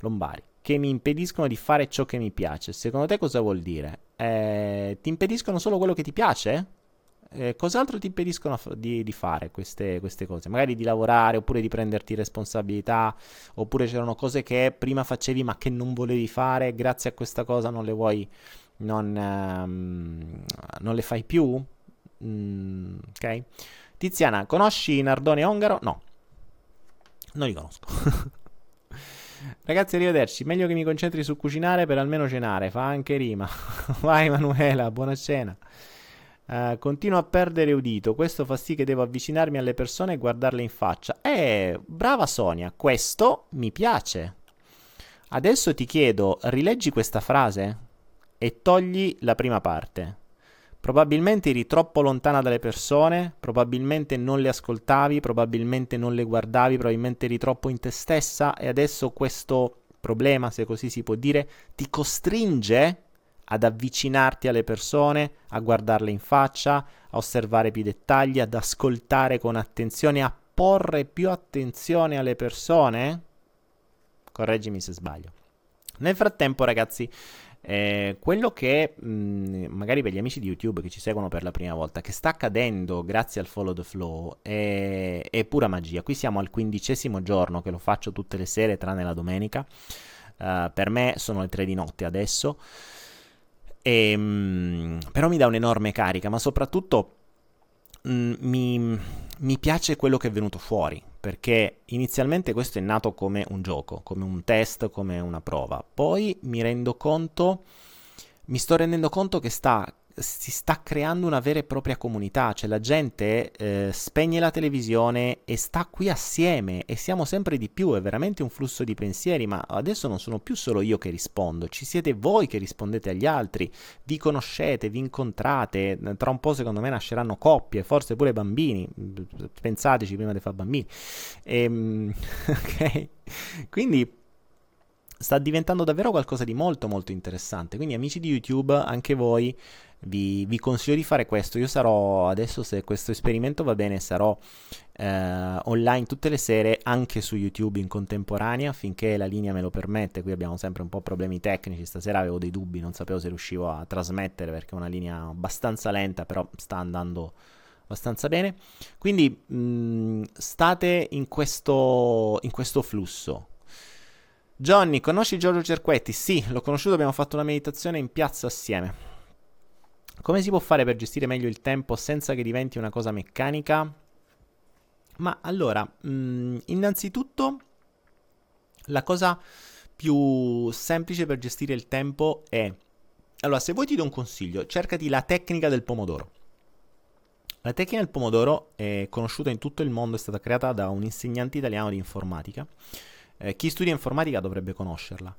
lombari che mi impediscono di fare ciò che mi piace. Secondo te cosa vuol dire? Eh, ti impediscono solo quello che ti piace? Eh, cos'altro ti impediscono di, di fare queste, queste, cose? Magari di lavorare oppure di prenderti responsabilità, oppure c'erano cose che prima facevi ma che non volevi fare, grazie a questa cosa non le vuoi, non, ehm, non le fai più? Mm, ok? Tiziana, conosci Nardone Ongaro? No, non li conosco. Ragazzi, arrivederci. Meglio che mi concentri su cucinare per almeno cenare. Fa anche rima. Vai, Manuela. Buona cena. Uh, continuo a perdere udito, questo fa sì che devo avvicinarmi alle persone e guardarle in faccia. Eh, brava Sonia, questo mi piace. Adesso ti chiedo, rileggi questa frase e togli la prima parte. Probabilmente eri troppo lontana dalle persone, probabilmente non le ascoltavi, probabilmente non le guardavi, probabilmente eri troppo in te stessa e adesso questo problema, se così si può dire, ti costringe ad avvicinarti alle persone, a guardarle in faccia, a osservare più dettagli, ad ascoltare con attenzione, a porre più attenzione alle persone? Correggimi se sbaglio. Nel frattempo, ragazzi, eh, quello che mh, mm, magari per gli amici di YouTube che ci seguono per la prima volta, che sta accadendo grazie al follow the flow, è, è pura magia. Qui siamo al quindicesimo giorno che lo faccio tutte le sere, tranne la domenica. Uh, per me sono le tre di notte adesso. E, mh, mm, però mi dà un'enorme carica, ma soprattutto mh, mm, mi, mi piace quello che è venuto fuori perché inizialmente questo è nato come un gioco, come un test, come una prova. Poi mi rendo conto, mi sto rendendo conto che sta si sta creando una vera e propria comunità, cioè la gente eh, spegne la televisione e sta qui assieme e siamo sempre di più, è veramente un flusso di pensieri, ma adesso non sono più solo io che rispondo, ci siete voi che rispondete agli altri, vi conoscete, vi incontrate, tra un po' secondo me nasceranno coppie, forse pure bambini, pensateci prima di fare bambini. Ehm, ok? Quindi sta diventando davvero qualcosa di molto molto interessante. Quindi amici di YouTube, anche voi vi, vi, consiglio di fare questo. Io sarò adesso, se questo esperimento va bene, sarò eh, online tutte le sere anche su YouTube in contemporanea finché la linea me lo permette. Qui abbiamo sempre un po' problemi tecnici. Stasera avevo dei dubbi, non sapevo se riuscivo a trasmettere perché è una linea abbastanza lenta, però sta andando abbastanza bene. Quindi mh, mm, state in questo, in questo flusso. Johnny, conosci Giorgio Cerquetti? Sì, l'ho conosciuto, abbiamo fatto una meditazione in piazza assieme. Come si può fare per gestire meglio il tempo senza che diventi una cosa meccanica? Ma allora, mh, mm, innanzitutto, la cosa più semplice per gestire il tempo è... Allora, se vuoi ti do un consiglio, cercati la tecnica del pomodoro. La tecnica del pomodoro è conosciuta in tutto il mondo, è stata creata da un insegnante italiano di informatica. Eh, chi studia informatica dovrebbe conoscerla.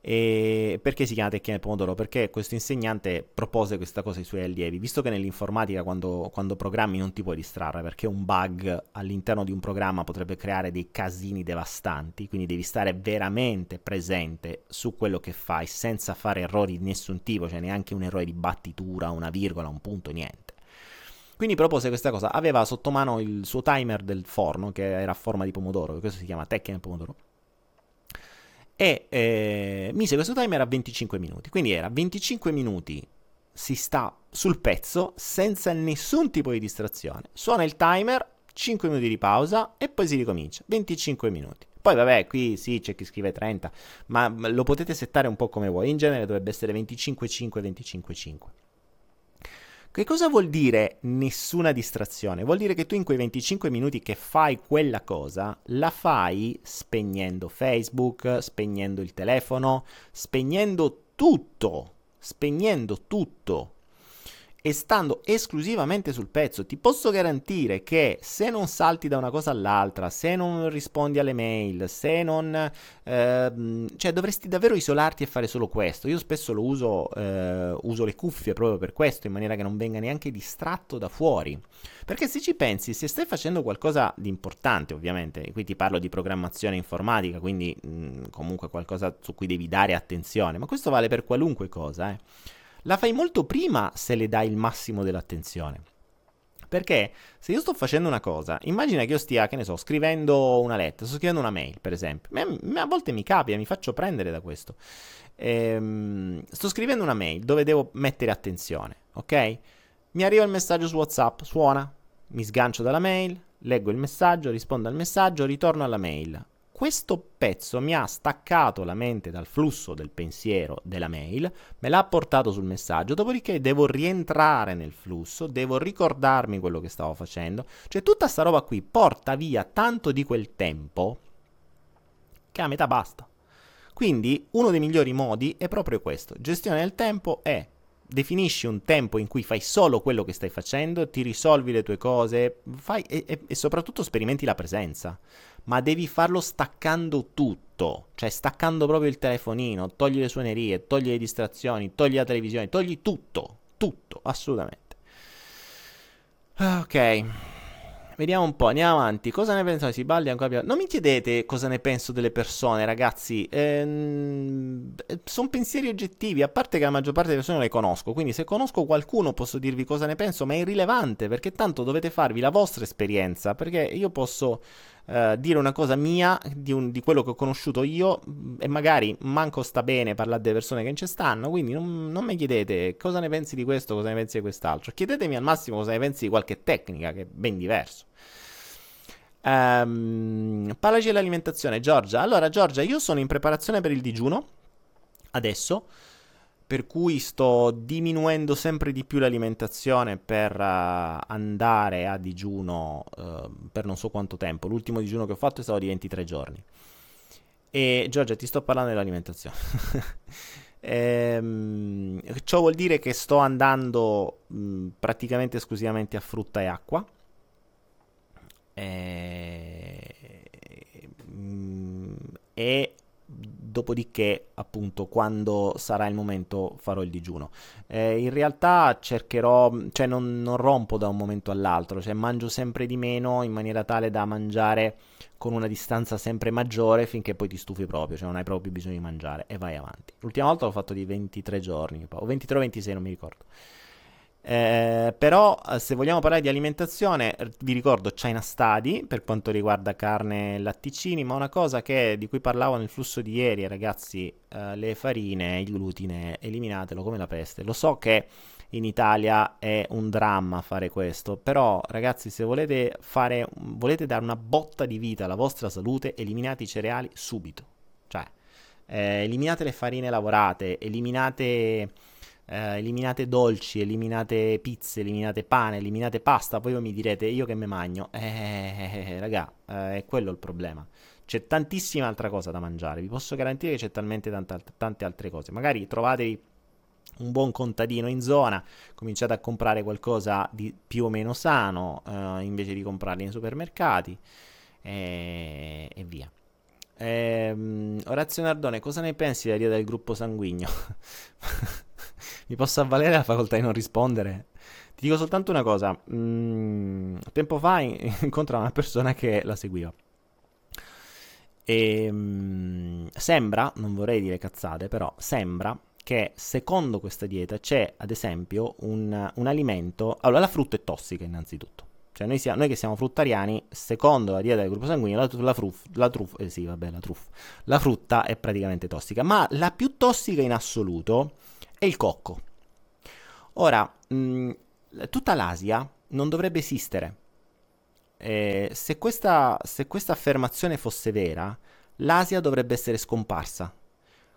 E perché si chiama tecnica del pomodoro? Perché questo insegnante propose questa cosa ai suoi allievi, visto che nell'informatica quando, quando, programmi non ti puoi distrarre, perché un bug all'interno di un programma potrebbe creare dei casini devastanti, quindi devi stare veramente presente su quello che fai senza fare errori di nessun tipo, cioè neanche un errore di battitura, una virgola, un punto, niente. Quindi propose questa cosa, aveva sotto mano il suo timer del forno che era a forma di pomodoro, questo si chiama tecnica del pomodoro e eh, mise questo timer a 25 minuti. Quindi era 25 minuti si sta sul pezzo senza nessun tipo di distrazione. Suona il timer, 5 minuti di pausa e poi si ricomincia. 25 minuti. Poi vabbè, qui sì, c'è chi scrive 30, ma lo potete settare un po' come vuoi. In genere dovrebbe essere 25-5, 25-5. Che cosa vuol dire nessuna distrazione? Vuol dire che tu in quei 25 minuti che fai quella cosa, la fai spegnendo Facebook, spegnendo il telefono, spegnendo tutto, spegnendo tutto e stando esclusivamente sul pezzo, ti posso garantire che se non salti da una cosa all'altra, se non rispondi alle mail, se non... Eh, cioè dovresti davvero isolarti e fare solo questo. Io spesso lo uso, eh, uso le cuffie proprio per questo, in maniera che non venga neanche distratto da fuori. Perché se ci pensi, se stai facendo qualcosa di importante, ovviamente, qui ti parlo di programmazione informatica, quindi mh, comunque qualcosa su cui devi dare attenzione, ma questo vale per qualunque cosa, eh la fai molto prima se le dai il massimo dell'attenzione. Perché se io sto facendo una cosa, immagina che io stia, che ne so, scrivendo una lettera, sto scrivendo una mail, per esempio. A, a volte mi capita, mi faccio prendere da questo. Ehm, sto scrivendo una mail dove devo mettere attenzione, ok? Mi arriva il messaggio su WhatsApp, suona, mi sgancio dalla mail, leggo il messaggio, rispondo al messaggio, ritorno alla mail questo pezzo mi ha staccato la mente dal flusso del pensiero della mail, me l'ha portato sul messaggio, dopodiché devo rientrare nel flusso, devo ricordarmi quello che stavo facendo. Cioè tutta sta roba qui porta via tanto di quel tempo che a metà basta. Quindi uno dei migliori modi è proprio questo. Gestione del tempo è definisci un tempo in cui fai solo quello che stai facendo, ti risolvi le tue cose, fai e, e, e sperimenti sperimenti la presenza. Ma devi farlo staccando tutto, cioè staccando proprio il telefonino, togli le suonerie, togli le distrazioni, togli la televisione, togli tutto, tutto, assolutamente. Ok. Vediamo un po', andiamo avanti. Cosa ne pensate? Si balli ancora più? Non mi chiedete cosa ne penso delle persone, ragazzi. Ehm, sono pensieri oggettivi, a parte che la maggior parte delle persone le conosco. Quindi se conosco qualcuno posso dirvi cosa ne penso, ma è irrilevante perché tanto dovete farvi la vostra esperienza. Perché io posso uh, dire una cosa mia di, un, di, quello che ho conosciuto io e magari manco sta bene parlare delle persone che ci stanno, quindi non, non, mi chiedete cosa ne pensi di questo, cosa ne pensi di quest'altro, chiedetemi al massimo cosa ne pensi di qualche tecnica che è ben diverso. Um, parlaci dell'alimentazione, Giorgia. Allora, Giorgia, io sono in preparazione per il digiuno adesso per cui sto diminuendo sempre di più l'alimentazione per uh, andare a digiuno uh, per non so quanto tempo. L'ultimo digiuno che ho fatto è stato di 23 giorni. E Giorgia, ti sto parlando dell'alimentazione. ehm, ciò vuol dire che sto andando mh, praticamente esclusivamente a frutta e acqua. E, mh, e dopodiché appunto quando sarà il momento farò il digiuno. Eh, in realtà cercherò cioè non, non, rompo da un momento all'altro cioè mangio sempre di meno in maniera tale da mangiare con una distanza sempre maggiore finché poi ti stufi proprio cioè non hai proprio bisogno di mangiare e vai avanti. L'ultima volta l'ho fatto di 23 giorni o 23 o 26 non mi ricordo eh, però eh, se vogliamo parlare di alimentazione, vi ricordo China Study per quanto riguarda carne e latticini, ma una cosa che, di cui parlavo nel flusso di ieri, ragazzi, eh, le farine, il glutine, eliminatelo come la peste. Lo so che in Italia è un dramma fare questo, però ragazzi se volete, fare, volete dare una botta di vita alla vostra salute, eliminate i cereali subito. Cioè, eh, eliminate le farine lavorate, eliminate eh, eliminate dolci, eliminate pizze, eliminate pane, eliminate pasta, poi voi mi direte io che me magno. Eh, raga, eh, è quello il problema. C'è tantissima altra cosa da mangiare, vi posso garantire che c'è talmente tante, tante altre cose. Magari trovatevi un buon contadino in zona, cominciate a comprare qualcosa di più o meno sano eh, invece di comprarli nei supermercati e, e via. Ehm, Orazio Nardone, cosa ne pensi della via del gruppo sanguigno? Mi posso avvalere la facoltà di non rispondere? Ti dico soltanto una cosa. Mm, tempo fa incontravo una persona che la seguiva. E mm, sembra, non vorrei dire cazzate, però sembra che secondo questa dieta c'è ad esempio un, un alimento. Allora, la frutta è tossica innanzitutto. Cioè, noi, siamo, noi, che siamo fruttariani, secondo la dieta del gruppo sanguigno, la, la, fruff, la, truff, eh sì, vabbè, la, truff, la frutta è praticamente tossica. Ma la più tossica in assoluto è il cocco. Ora, mh, mm, tutta l'Asia non dovrebbe esistere. Eh, se, questa, se questa affermazione fosse vera, l'Asia dovrebbe essere scomparsa.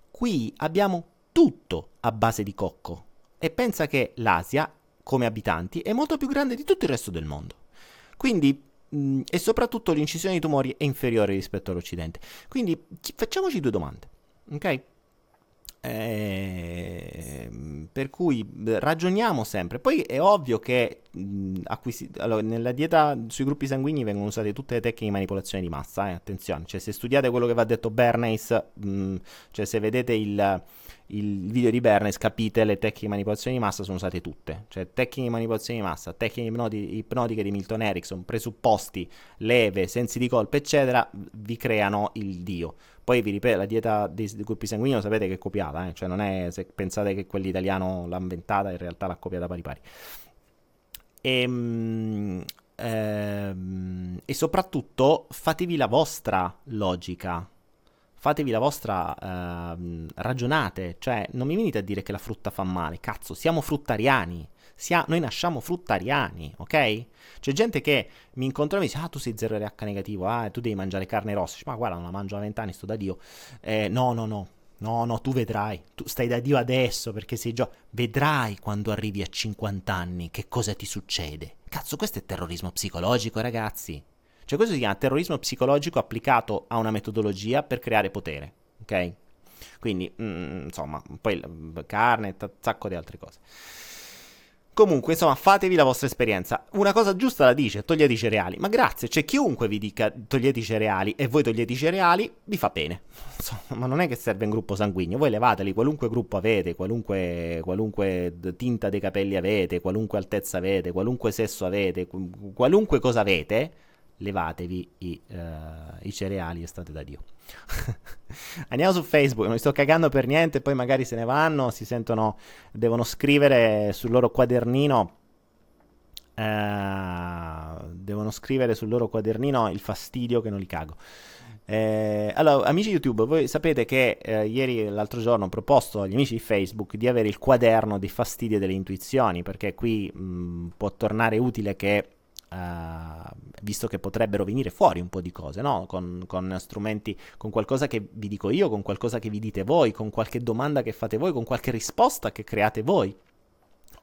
Qui abbiamo tutto a base di cocco. E pensa che l'Asia, come abitanti, è molto più grande di tutto il resto del mondo. Quindi, mh, mm, e soprattutto l'incisione di tumori è inferiore rispetto all'Occidente. Quindi, facciamoci due domande. Ok? Eh, per cui ragioniamo sempre. Poi è ovvio che mh, acquisi- allora, nella dieta sui gruppi sanguigni vengono usate tutte le tecniche di manipolazione di massa. Eh? Attenzione, cioè, se studiate quello che va detto Bernays, mh, cioè se vedete il, il video di Bernays, capite le tecniche di manipolazione di massa sono usate tutte. Cioè, tecniche di manipolazione di massa, tecniche ipnoti- ipnotiche di Milton Erickson, presupposti, leve, sensi di colpa, eccetera, vi creano il dio. Poi vi ripeto, la dieta dei, dei gruppi sanguigni sapete che è copiata, eh? cioè non è se pensate che quell'italiano l'ha inventata, in realtà l'ha copiata pari pari. E, ehm, ehm, e soprattutto fatevi la vostra logica, fatevi la vostra uh, ragionate, cioè non mi venite a dire che la frutta fa male, cazzo, siamo fruttariani, Sia, noi nasciamo fruttariani, ok? C'è gente che mi incontra e mi dice, ah tu sei 0RH negativo, ah tu devi mangiare carne rossa, ma guarda non la mangio da vent'anni, sto da Dio, eh, no no no, No, no, tu vedrai, tu stai da Dio adesso perché sei già... Vedrai quando arrivi a 50 anni che cosa ti succede. Cazzo, questo è terrorismo psicologico, ragazzi. Cioè questo si chiama terrorismo psicologico applicato a una metodologia per creare potere, ok? Quindi, mm, insomma, poi carne e un sacco di altre cose. Comunque, insomma, fatevi la vostra esperienza. Una cosa giusta la dice, togliete i cereali. Ma grazie, c'è chiunque vi dica togliete i cereali e voi togliete i cereali, vi fa bene. Insomma, ma non è che serve un gruppo sanguigno, voi levateli, qualunque gruppo avete, qualunque, qualunque tinta dei capelli avete, qualunque altezza avete, qualunque sesso avete, qualunque cosa avete, levatevi i, uh, i cereali e state da Dio. Andiamo su Facebook, non mi sto cagando per niente, poi magari se ne vanno, si sentono, devono scrivere sul loro quadernino. Uh, devono scrivere sul loro quadernino il fastidio che non li cago. Eh, allora, amici YouTube, voi sapete che eh, ieri l'altro giorno ho proposto agli amici di Facebook di avere il quaderno dei fastidi e delle intuizioni, perché qui mh, può tornare utile che Uh, visto che potrebbero venire fuori un po' di cose, no? Con, con, strumenti, con qualcosa che vi dico io, con qualcosa che vi dite voi, con qualche domanda che fate voi, con qualche risposta che create voi.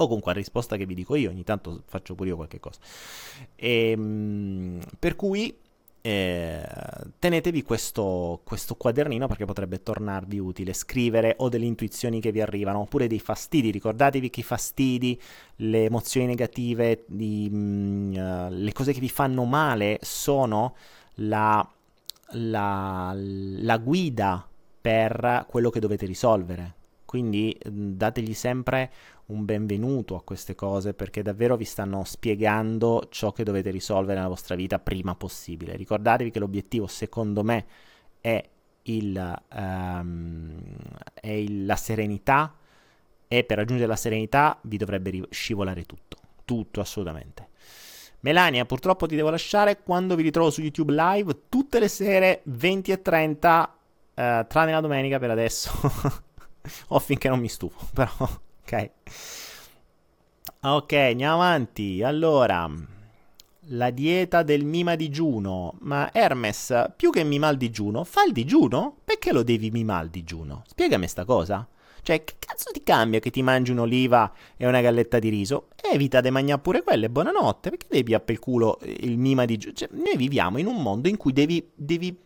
O con qualche risposta che vi dico io, ogni tanto faccio pure io qualche cosa. E, ehm, per cui eh, tenetevi questo, questo, quadernino perché potrebbe tornarvi utile. Scrivere o delle intuizioni che vi arrivano oppure dei fastidi. Ricordatevi che i fastidi le emozioni negative di, mm, uh, le cose che vi fanno male sono la, la, la guida per quello che dovete risolvere quindi mm, dategli sempre un benvenuto a queste cose perché davvero vi stanno spiegando ciò che dovete risolvere nella vostra vita prima possibile. Ricordatevi che l'obiettivo, secondo me, è, il, um, è il, la serenità e per raggiungere la serenità vi dovrebbe scivolare tutto, tutto assolutamente. Melania, purtroppo ti devo lasciare quando vi ritrovo su YouTube Live tutte le sere 20 e 30, eh, tranne la domenica per adesso, o finché non mi stufo, però ok. Ok, andiamo avanti. Allora, la dieta del mima digiuno. Ma Hermes, più che mima il digiuno, fa il digiuno? Perché lo devi mimare il digiuno? Spiegami sta cosa. Cioè, che cazzo ti cambia che ti mangi un'oliva e una galletta di riso? Evita di mangiare pure quelle, buonanotte. Perché devi piappare il culo il mima digiuno? Cioè, noi viviamo in un mondo in cui devi, devi...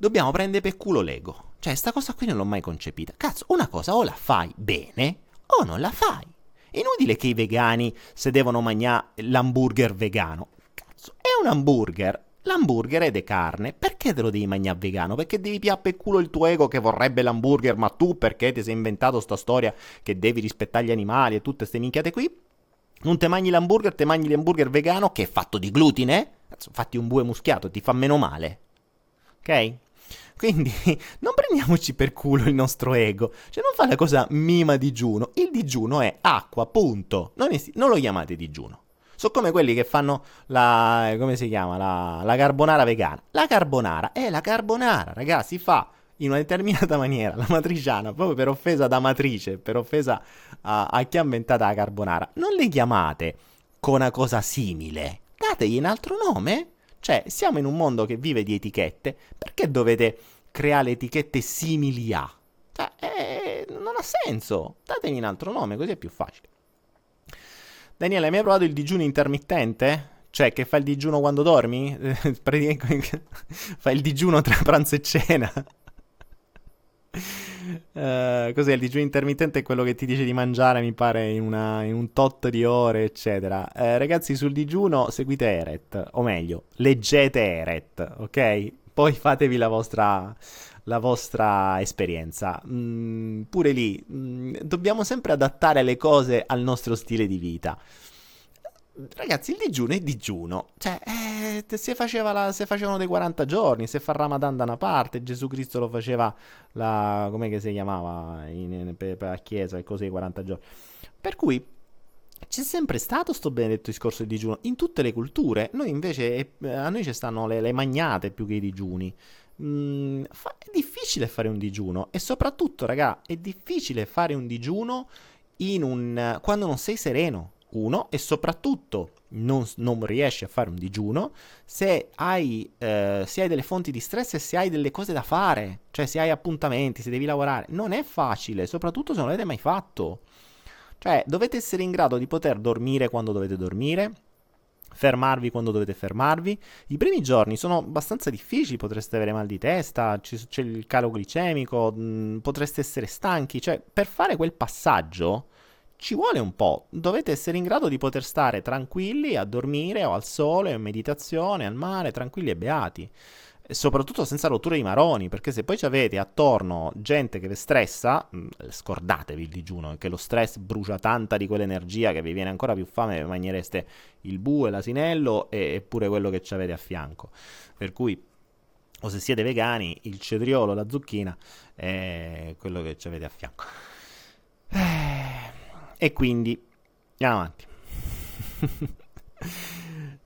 Dobbiamo prendere per culo l'ego. Cioè, sta cosa qui non l'ho mai concepita. Cazzo, una cosa o la fai bene o non la fai. Inutile che i vegani se devono mangiare l'hamburger vegano. Cazzo, è un hamburger. L'hamburger è di carne, perché te lo devi mangiare vegano? Perché devi piappe il culo il tuo ego che vorrebbe l'hamburger, ma tu perché ti sei inventato sta storia che devi rispettare gli animali e tutte queste minchiate qui? Non te mangi l'hamburger, te mangi l'hamburger vegano che è fatto di glutine? Cazzo, fatti un bue muschiato, ti fa meno male. Ok? Quindi non prendiamoci per culo il nostro ego. Cioè non fa la cosa mima digiuno. Il digiuno è acqua, punto. Non, esi- non lo chiamate digiuno. Sono come quelli che fanno la... come si chiama? La, la carbonara vegana. La carbonara è la carbonara, ragazzi, si fa in una determinata maniera, la matriciana, proprio per offesa da matrice, per offesa a, a chi ha inventato la carbonara. Non le chiamate con una cosa simile. Dategli un altro nome. Cioè, siamo in un mondo che vive di etichette, perché dovete creare etichette simili a? Cioè, eh, non ha senso. Datemi un altro nome, così è più facile. Daniele, hai mai provato il digiuno intermittente? Cioè, che fa il digiuno quando dormi? fa il digiuno tra pranzo e cena. Uh, cos'è il digiuno intermittente? È quello che ti dice di mangiare, mi pare, in, una, in un tot di ore, eccetera. Uh, ragazzi, sul digiuno seguite Eret, o meglio, leggete Eret, ok? Poi fatevi la vostra, la vostra esperienza. Mm, pure lì, mm, dobbiamo sempre adattare le cose al nostro stile di vita ragazzi, il digiuno è digiuno. Cioè, eh, se, faceva la, se facevano dei 40 giorni, se fa Ramadan da una parte, Gesù Cristo lo faceva la... come si chiamava in, in, per, per, la chiesa, e così, i 40 giorni. Per cui c'è sempre stato sto benedetto discorso di digiuno in tutte le culture. Noi invece, eh, a noi ci stanno le, le magnate più che i digiuni. Mm, fa, è difficile fare un digiuno e soprattutto, raga, è difficile fare un digiuno un, quando non sei sereno uno, e soprattutto non, non, riesci a fare un digiuno se hai, eh, se hai delle fonti di stress e se hai delle cose da fare, cioè se hai appuntamenti, se devi lavorare. Non è facile, soprattutto se non l'avete mai fatto. Cioè, dovete essere in grado di poter dormire quando dovete dormire, fermarvi quando dovete fermarvi. I primi giorni sono abbastanza difficili, potreste avere mal di testa, c'è il calo glicemico, mh, potreste essere stanchi, cioè per fare quel passaggio ci vuole un po'. Dovete essere in grado di poter stare tranquilli a dormire o al sole, in meditazione, al mare, tranquilli e beati. E soprattutto senza rotture di maroni, perché se poi ci avete attorno gente che vi stressa, mm, scordatevi il digiuno, che lo stress brucia tanta di quell'energia che vi viene ancora più fame, mangereste il bue, l'asinello e, e pure quello che ci avete a fianco. Per cui o se siete vegani, il cetriolo, la zucchina è quello che ci avete a fianco. Eh, e quindi andiamo avanti.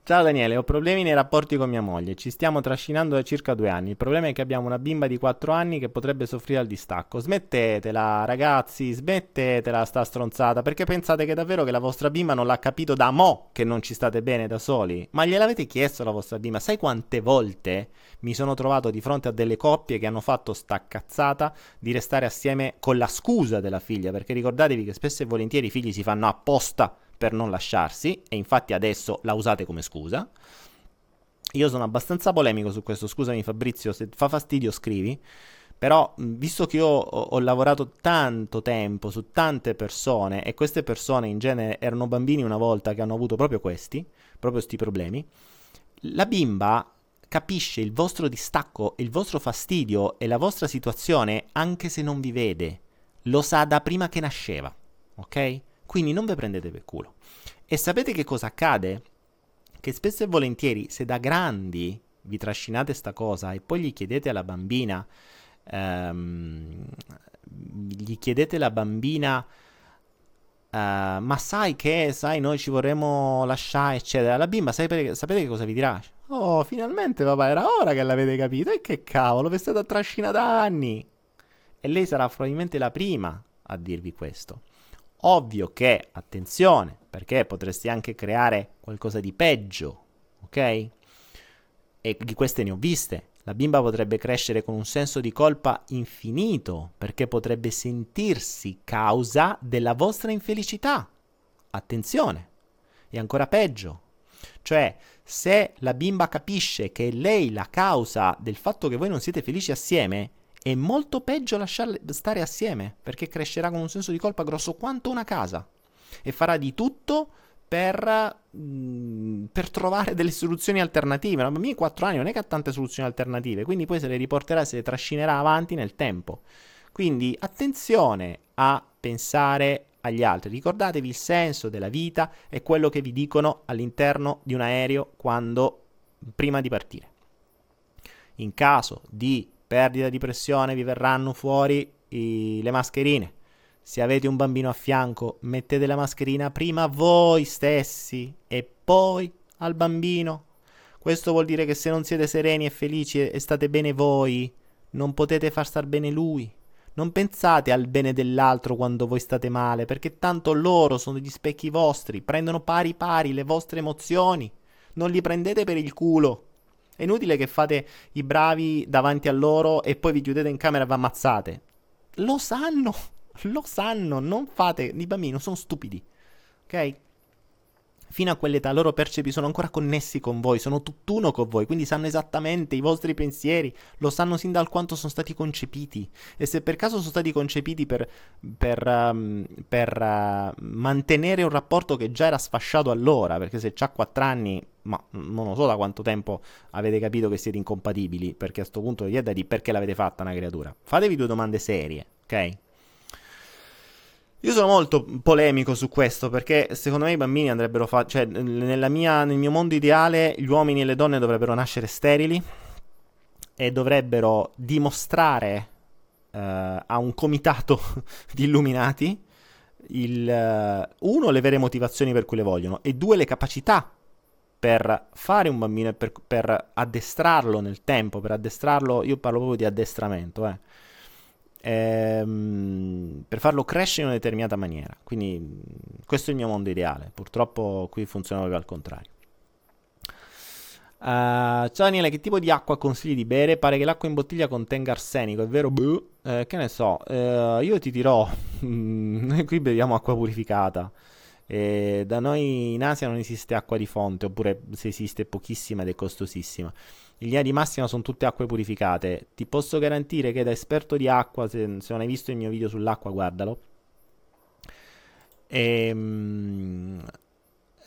Ciao Daniele, ho problemi nei rapporti con mia moglie. Ci stiamo trascinando da circa due anni. Il problema è che abbiamo una bimba di quattro anni che potrebbe soffrire al distacco. Smettetela, ragazzi, smettetela sta stronzata. Perché pensate che davvero che la vostra bimba non l'ha capito da mo' che non ci state bene da soli? Ma gliel'avete chiesto alla vostra bimba? Sai quante volte mi sono trovato di fronte a delle coppie che hanno fatto sta cazzata di restare assieme con la scusa della figlia? Perché ricordatevi che spesso e volentieri i figli si fanno apposta per non lasciarsi e infatti adesso la usate come scusa. Io sono abbastanza polemico su questo, scusami Fabrizio, se fa fastidio scrivi, però visto che io ho, ho lavorato tanto tempo su tante persone e queste persone in genere erano bambini una volta che hanno avuto proprio questi, proprio questi problemi, la bimba capisce il vostro distacco, il vostro fastidio e la vostra situazione anche se non vi vede. Lo sa da prima che nasceva, ok? Quindi non vi prendete per culo. E sapete che cosa accade? Che spesso e volentieri, se da grandi vi trascinate sta cosa e poi gli chiedete alla bambina, ehm, gli chiedete alla bambina, uh, ma sai che, sai, noi ci vorremmo lasciare, eccetera. La bimba, sapete, sapete che cosa vi dirà? Oh, finalmente papà, era ora che l'avete capito. E che cavolo, vi state a trascinare da anni. E lei sarà probabilmente la prima a dirvi questo. Ovvio che, attenzione, perché potresti anche creare qualcosa di peggio, ok? E di queste ne ho viste. La bimba potrebbe crescere con un senso di colpa infinito, perché potrebbe sentirsi causa della vostra infelicità. Attenzione. E ancora peggio. Cioè, se la bimba capisce che è lei la causa del fatto che voi non siete felici assieme, è molto peggio lasciarle stare assieme, perché crescerà con un senso di colpa grosso quanto una casa e farà di tutto per, mm, per trovare delle soluzioni alternative. Una bambina di 4 anni non è che ha tante soluzioni alternative, quindi poi se le riporterà, se le trascinerà avanti nel tempo. Quindi attenzione a pensare agli altri. Ricordatevi il senso della vita e quello che vi dicono all'interno di un aereo quando prima di partire. In caso di perdita di pressione, vi verranno fuori i, le mascherine. Se avete un bambino a fianco, mettete la mascherina prima voi stessi e poi al bambino. Questo vuol dire che se non siete sereni e felici e state bene voi, non potete far star bene lui. Non pensate al bene dell'altro quando voi state male, perché tanto loro sono gli specchi vostri, prendono pari pari le vostre emozioni. Non li prendete per il culo. È inutile che fate i bravi davanti a loro e poi vi chiudete in camera e vi ammazzate. Lo sanno, lo sanno, non fate, i bambini sono stupidi, ok? Fino a quell'età loro percepi sono ancora connessi con voi, sono tutt'uno con voi, quindi sanno esattamente i vostri pensieri, lo sanno sin dal quanto sono stati concepiti. E se per caso sono stati concepiti per, per, um, per uh, mantenere un rapporto che già era sfasciato allora, perché se ha 4 anni, ma non lo so da quanto tempo avete capito che siete incompatibili, perché a questo punto gli è da dire perché l'avete fatta una creatura. Fatevi due domande serie, ok? Io sono molto polemico su questo perché secondo me i bambini andrebbero fatti, cioè mia, nel mio mondo ideale gli uomini e le donne dovrebbero nascere sterili e dovrebbero dimostrare uh, a un comitato di illuminati il, uh, uno le vere motivazioni per cui le vogliono e due le capacità per fare un bambino e per, per addestrarlo nel tempo, per addestrarlo, io parlo proprio di addestramento, eh ehm, per farlo crescere in una determinata maniera. Quindi questo è il mio mondo ideale. Purtroppo qui funziona proprio al contrario. Uh, ciao Daniele, che tipo di acqua consigli di bere? Pare che l'acqua in bottiglia contenga arsenico, è vero? Buh. Eh, che ne so, uh, io ti dirò, noi qui beviamo acqua purificata. E da noi in Asia non esiste acqua di fonte, oppure se esiste pochissima ed è costosissima. In linea di massima sono tutte acque purificate. Ti posso garantire che da esperto di acqua, se, se non hai visto il mio video sull'acqua, guardalo. E, mh,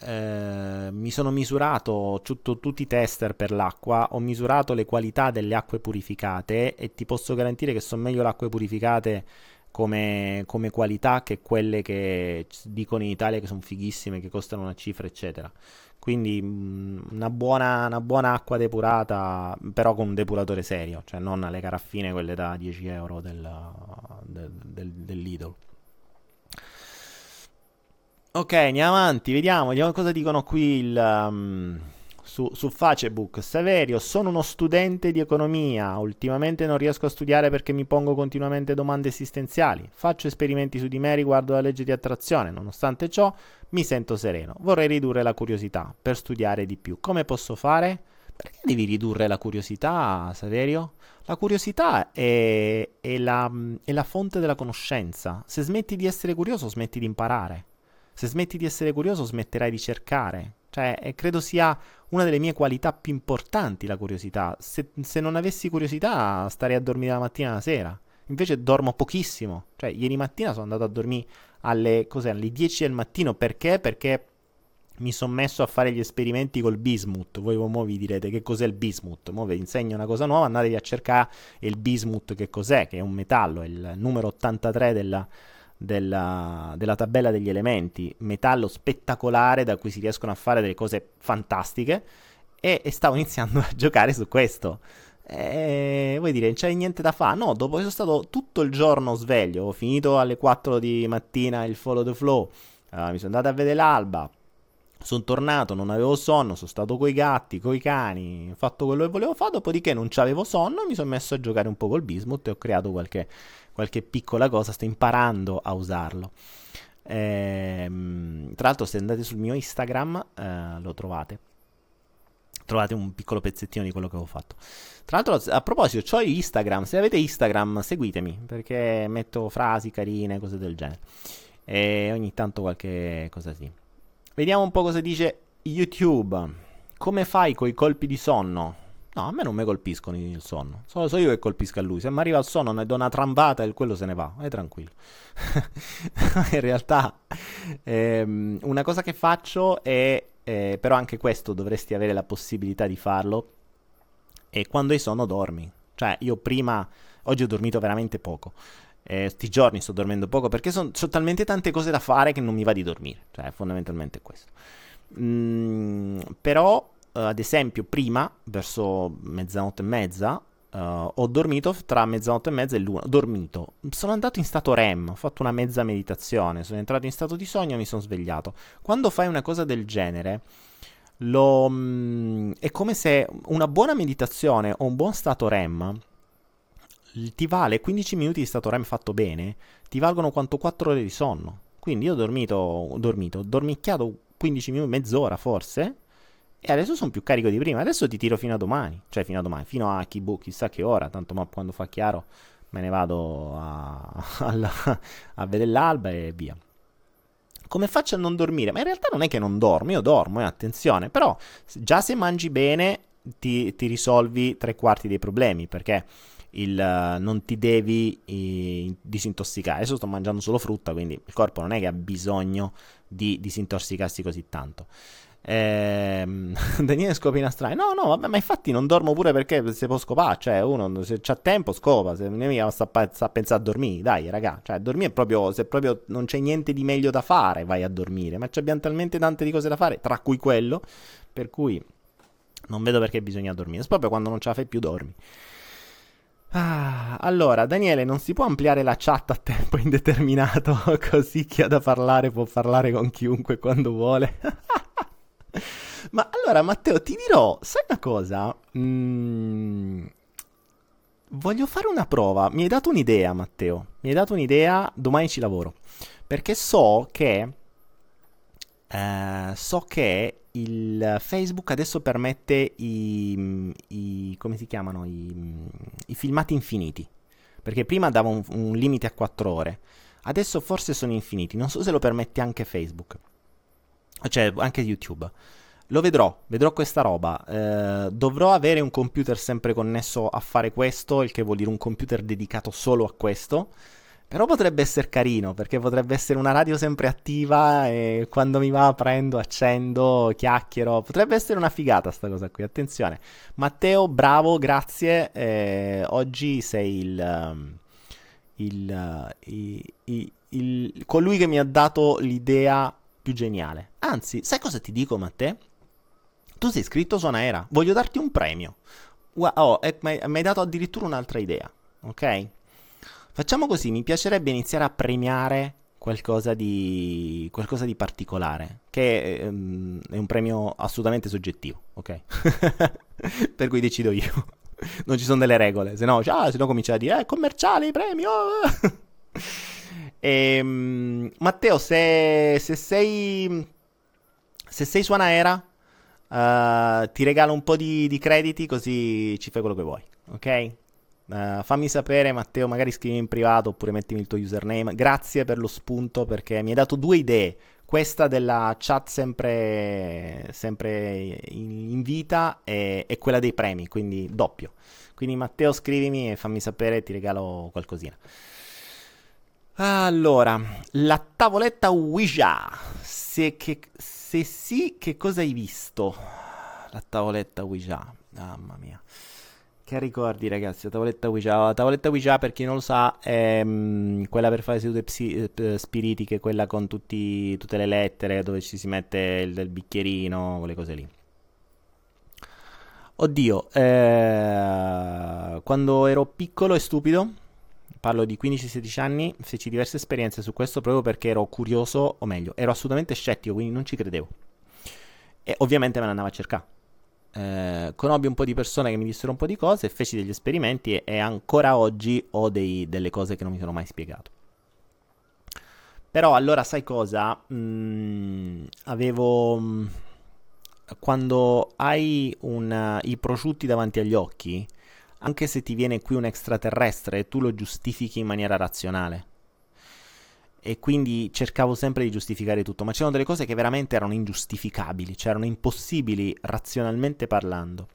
eh, mi sono misurato tutto, tutti i tester per l'acqua, ho misurato le qualità delle acque purificate e ti posso garantire che sono meglio le acque purificate come, come qualità che quelle che dicono in Italia che sono fighissime, che costano una cifra, eccetera. Quindi una buona, una buona, acqua depurata, però con un depuratore serio, cioè non le caraffine quelle da 10 euro del, del, del, del Lidl. Ok, andiamo avanti, vediamo, vediamo cosa dicono qui il, um, su, su, Facebook. Saverio, sono uno studente di economia, ultimamente non riesco a studiare perché mi pongo continuamente domande esistenziali. Faccio esperimenti su di me riguardo la legge di attrazione, nonostante ciò mi sento sereno. Vorrei ridurre la curiosità per studiare di più. Come posso fare? Perché devi ridurre la curiosità, Saverio? La curiosità è, è, la, è la fonte della conoscenza. Se smetti di essere curioso, smetti di imparare. Se smetti di essere curioso, smetterai di cercare. Cioè, credo sia una delle mie qualità più importanti la curiosità. Se, se, non avessi curiosità, starei a dormire la mattina e la sera. Invece dormo pochissimo. Cioè, ieri mattina sono andato a dormire alle, alle 10 del mattino. Perché? Perché mi sono messo a fare gli esperimenti col bismuth. Voi mo vi direte che cos'è il bismuth. Mo vi insegno una cosa nuova, andatevi a cercare il bismuth che cos'è, che è un metallo, è il numero 83 della della, della, tabella degli elementi, metallo spettacolare da cui si riescono a fare delle cose fantastiche e, e stavo iniziando a giocare su questo. E vuoi dire, non c'è niente da fare? No, dopo che sono stato tutto il giorno sveglio, ho finito alle 4 di mattina il follow the flow, uh, mi sono andato a vedere l'alba, sono tornato, non avevo sonno, sono stato coi gatti, coi cani, ho fatto quello che volevo fare, dopodiché non avevo sonno, mi sono messo a giocare un po' col bismuth e ho creato qualche qualche piccola cosa, sto imparando a usarlo. Ehm, tra l'altro, se andate sul mio Instagram, eh, lo trovate. Trovate un piccolo pezzettino di quello che avevo fatto. Tra l'altro, a proposito, ho Instagram. Se avete Instagram, seguitemi perché metto frasi carine, cose del genere. E ogni tanto qualche cosa sì. Vediamo un po' cosa dice YouTube. Come fai coi colpi di sonno? No, a me non mi colpiscono il sonno. Solo so io che colpisco a lui. Se mi arriva il sonno, ne do una trampata e quello se ne va. È tranquillo. In realtà, ehm, una cosa che faccio è. Eh, però anche questo dovresti avere la possibilità di farlo. E quando hai sonno, dormi. Cioè, io prima. Oggi ho dormito veramente poco. Eh, giorni sto dormendo poco perché sono so talmente tante cose da fare che non mi va di dormire. Cioè, fondamentalmente questo. Mm, però uh, ad esempio, prima, verso mezzanotte e mezza, Uh, ho dormito tra mezzanotte e mezza e l'una. Ho dormito. Sono andato in stato REM, ho fatto una mezza meditazione, sono entrato in stato di sogno e mi sono svegliato. Quando fai una cosa del genere, lo, mm, è come se una buona meditazione o un buon stato REM ti vale 15 minuti di stato REM fatto bene, ti valgono quanto 4 ore di sonno. Quindi io ho dormito, ho dormito, ho dormicchiato 15 minuti, mezz'ora forse, e adesso sono più carico di prima. Adesso ti tiro fino a domani. Cioè, fino a domani, fino a Kibu, chissà che ora. Tanto ma quando fa chiaro me ne vado a, alla, a vedere l'alba e via. Come faccio a non dormire? Ma in realtà non è che non dormo, io dormo, eh, attenzione. Però già se mangi bene ti, ti risolvi tre quarti dei problemi. Perché il, uh, non ti devi uh, disintossicare. Adesso sto mangiando solo frutta, quindi il corpo non è che ha bisogno di disintossicarsi così tanto. Ehm, Daniele scopina strani. No, no, vabbè, ma infatti non dormo pure perché se può scopare. Cioè, uno se c'ha tempo scopa. Se non mica sta, sta a pensare a dormire, dai, raga. Cioè, dormire è proprio. Se proprio non c'è niente di meglio da fare, vai a dormire. Ma abbiamo talmente tante di cose da fare, tra cui quello. Per cui non vedo perché bisogna dormire. È proprio quando non ce la fai più, dormi. Ah, allora, Daniele, non si può ampliare la chat a tempo indeterminato, così chi ha da parlare può parlare con chiunque quando vuole. Ma allora, Matteo, ti dirò, sai una cosa? Mm, voglio fare una prova. Mi hai dato un'idea, Matteo. Mi hai dato un'idea, domani ci lavoro. Perché so che... Eh, so che il Facebook adesso permette i, i come si chiamano i, i, filmati infiniti. Perché prima dava un, un, limite a 4 ore. Adesso forse sono infiniti. Non so se lo permette anche Facebook. Cioè anche YouTube. Lo vedrò, vedrò questa roba. Eh, dovrò avere un computer sempre connesso a fare questo, il che vuol dire un computer dedicato solo a questo. Però potrebbe essere carino, perché potrebbe essere una radio sempre attiva e quando mi va prendo, accendo, chiacchiero. Potrebbe essere una figata sta cosa qui, attenzione. Matteo, bravo, grazie. Eh, oggi sei il, um, il, uh, il, il, colui che mi ha dato l'idea più geniale. Anzi, sai cosa ti dico, Matteo? Tu sei iscritto su Anaera, voglio darti un premio. Oh, mi hai dato addirittura un'altra idea, ok? Facciamo così, mi piacerebbe iniziare a premiare qualcosa di, qualcosa di particolare, che um, è un premio assolutamente soggettivo, ok? per cui decido io. non ci sono delle regole, se no, ah, se no comincia a dire, eh, commerciale, premio! e, um, Matteo, se, se, sei... Se sei su Anaera, uh, ti regalo un po' di, di crediti così ci fai quello che vuoi, ok? Uh, fammi sapere, Matteo, magari scrivi in privato oppure mettimi il tuo username. Grazie per lo spunto perché mi hai dato due idee. Questa della chat sempre, sempre in, in, vita e, e, quella dei premi, quindi doppio. Quindi Matteo scrivimi e fammi sapere, ti regalo qualcosina. Allora, la tavoletta Ouija. Se, che, se sì, che cosa hai visto? La tavoletta Ouija. Mamma mia. Che ricordi ragazzi, la tavoletta Ouija. La tavoletta Ouija per chi non lo sa è mh, mm, quella per fare sedute psi- eh, spiritiche, quella con tutti, tutte le lettere dove ci si mette il, il bicchierino, quelle cose lì. Oddio, eh, quando ero piccolo e stupido, parlo di 15-16 anni, feci diverse esperienze su questo proprio perché ero curioso, o meglio, ero assolutamente scettico, quindi non ci credevo. E ovviamente me ne a cercare eh, conobbi un po' di persone che mi dissero un po' di cose, feci degli esperimenti e, e ancora oggi ho dei, delle cose che non mi sono mai spiegato. Però allora sai cosa? Mm, avevo... Mm, quando hai un, i prosciutti davanti agli occhi, anche se ti viene qui un extraterrestre, tu lo giustifichi in maniera razionale e quindi cercavo sempre di giustificare tutto, ma c'erano delle cose che veramente erano ingiustificabili, cioè erano impossibili razionalmente parlando.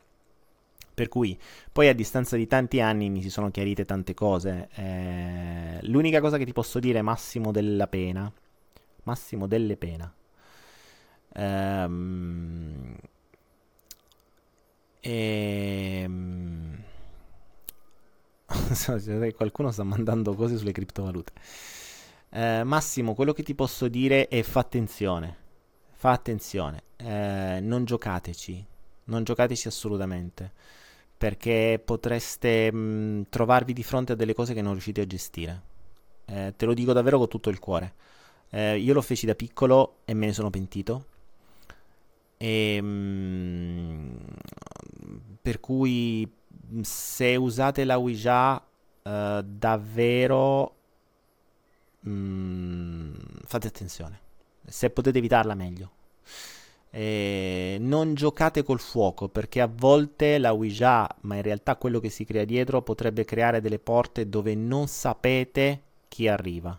Per cui poi a distanza di tanti anni mi si sono chiarite tante cose. Eh, l'unica cosa che ti posso dire, Massimo della Pena, Massimo delle Pena, ehm, ehm, qualcuno sta mandando cose sulle criptovalute. Eh, Massimo, quello che ti posso dire è fa attenzione. Fa attenzione. Eh, non giocateci. Non giocateci assolutamente. Perché potreste mh, mm, trovarvi di fronte a delle cose che non riuscite a gestire. Eh, te lo dico davvero con tutto il cuore. Eh, io lo feci da piccolo e me ne sono pentito. E, mh, mm, per cui se usate la Ouija uh, davvero mm, fate attenzione. Se potete evitarla, meglio. E non giocate col fuoco perché a volte la Ouija, ma in realtà quello che si crea dietro, potrebbe creare delle porte dove non sapete chi arriva.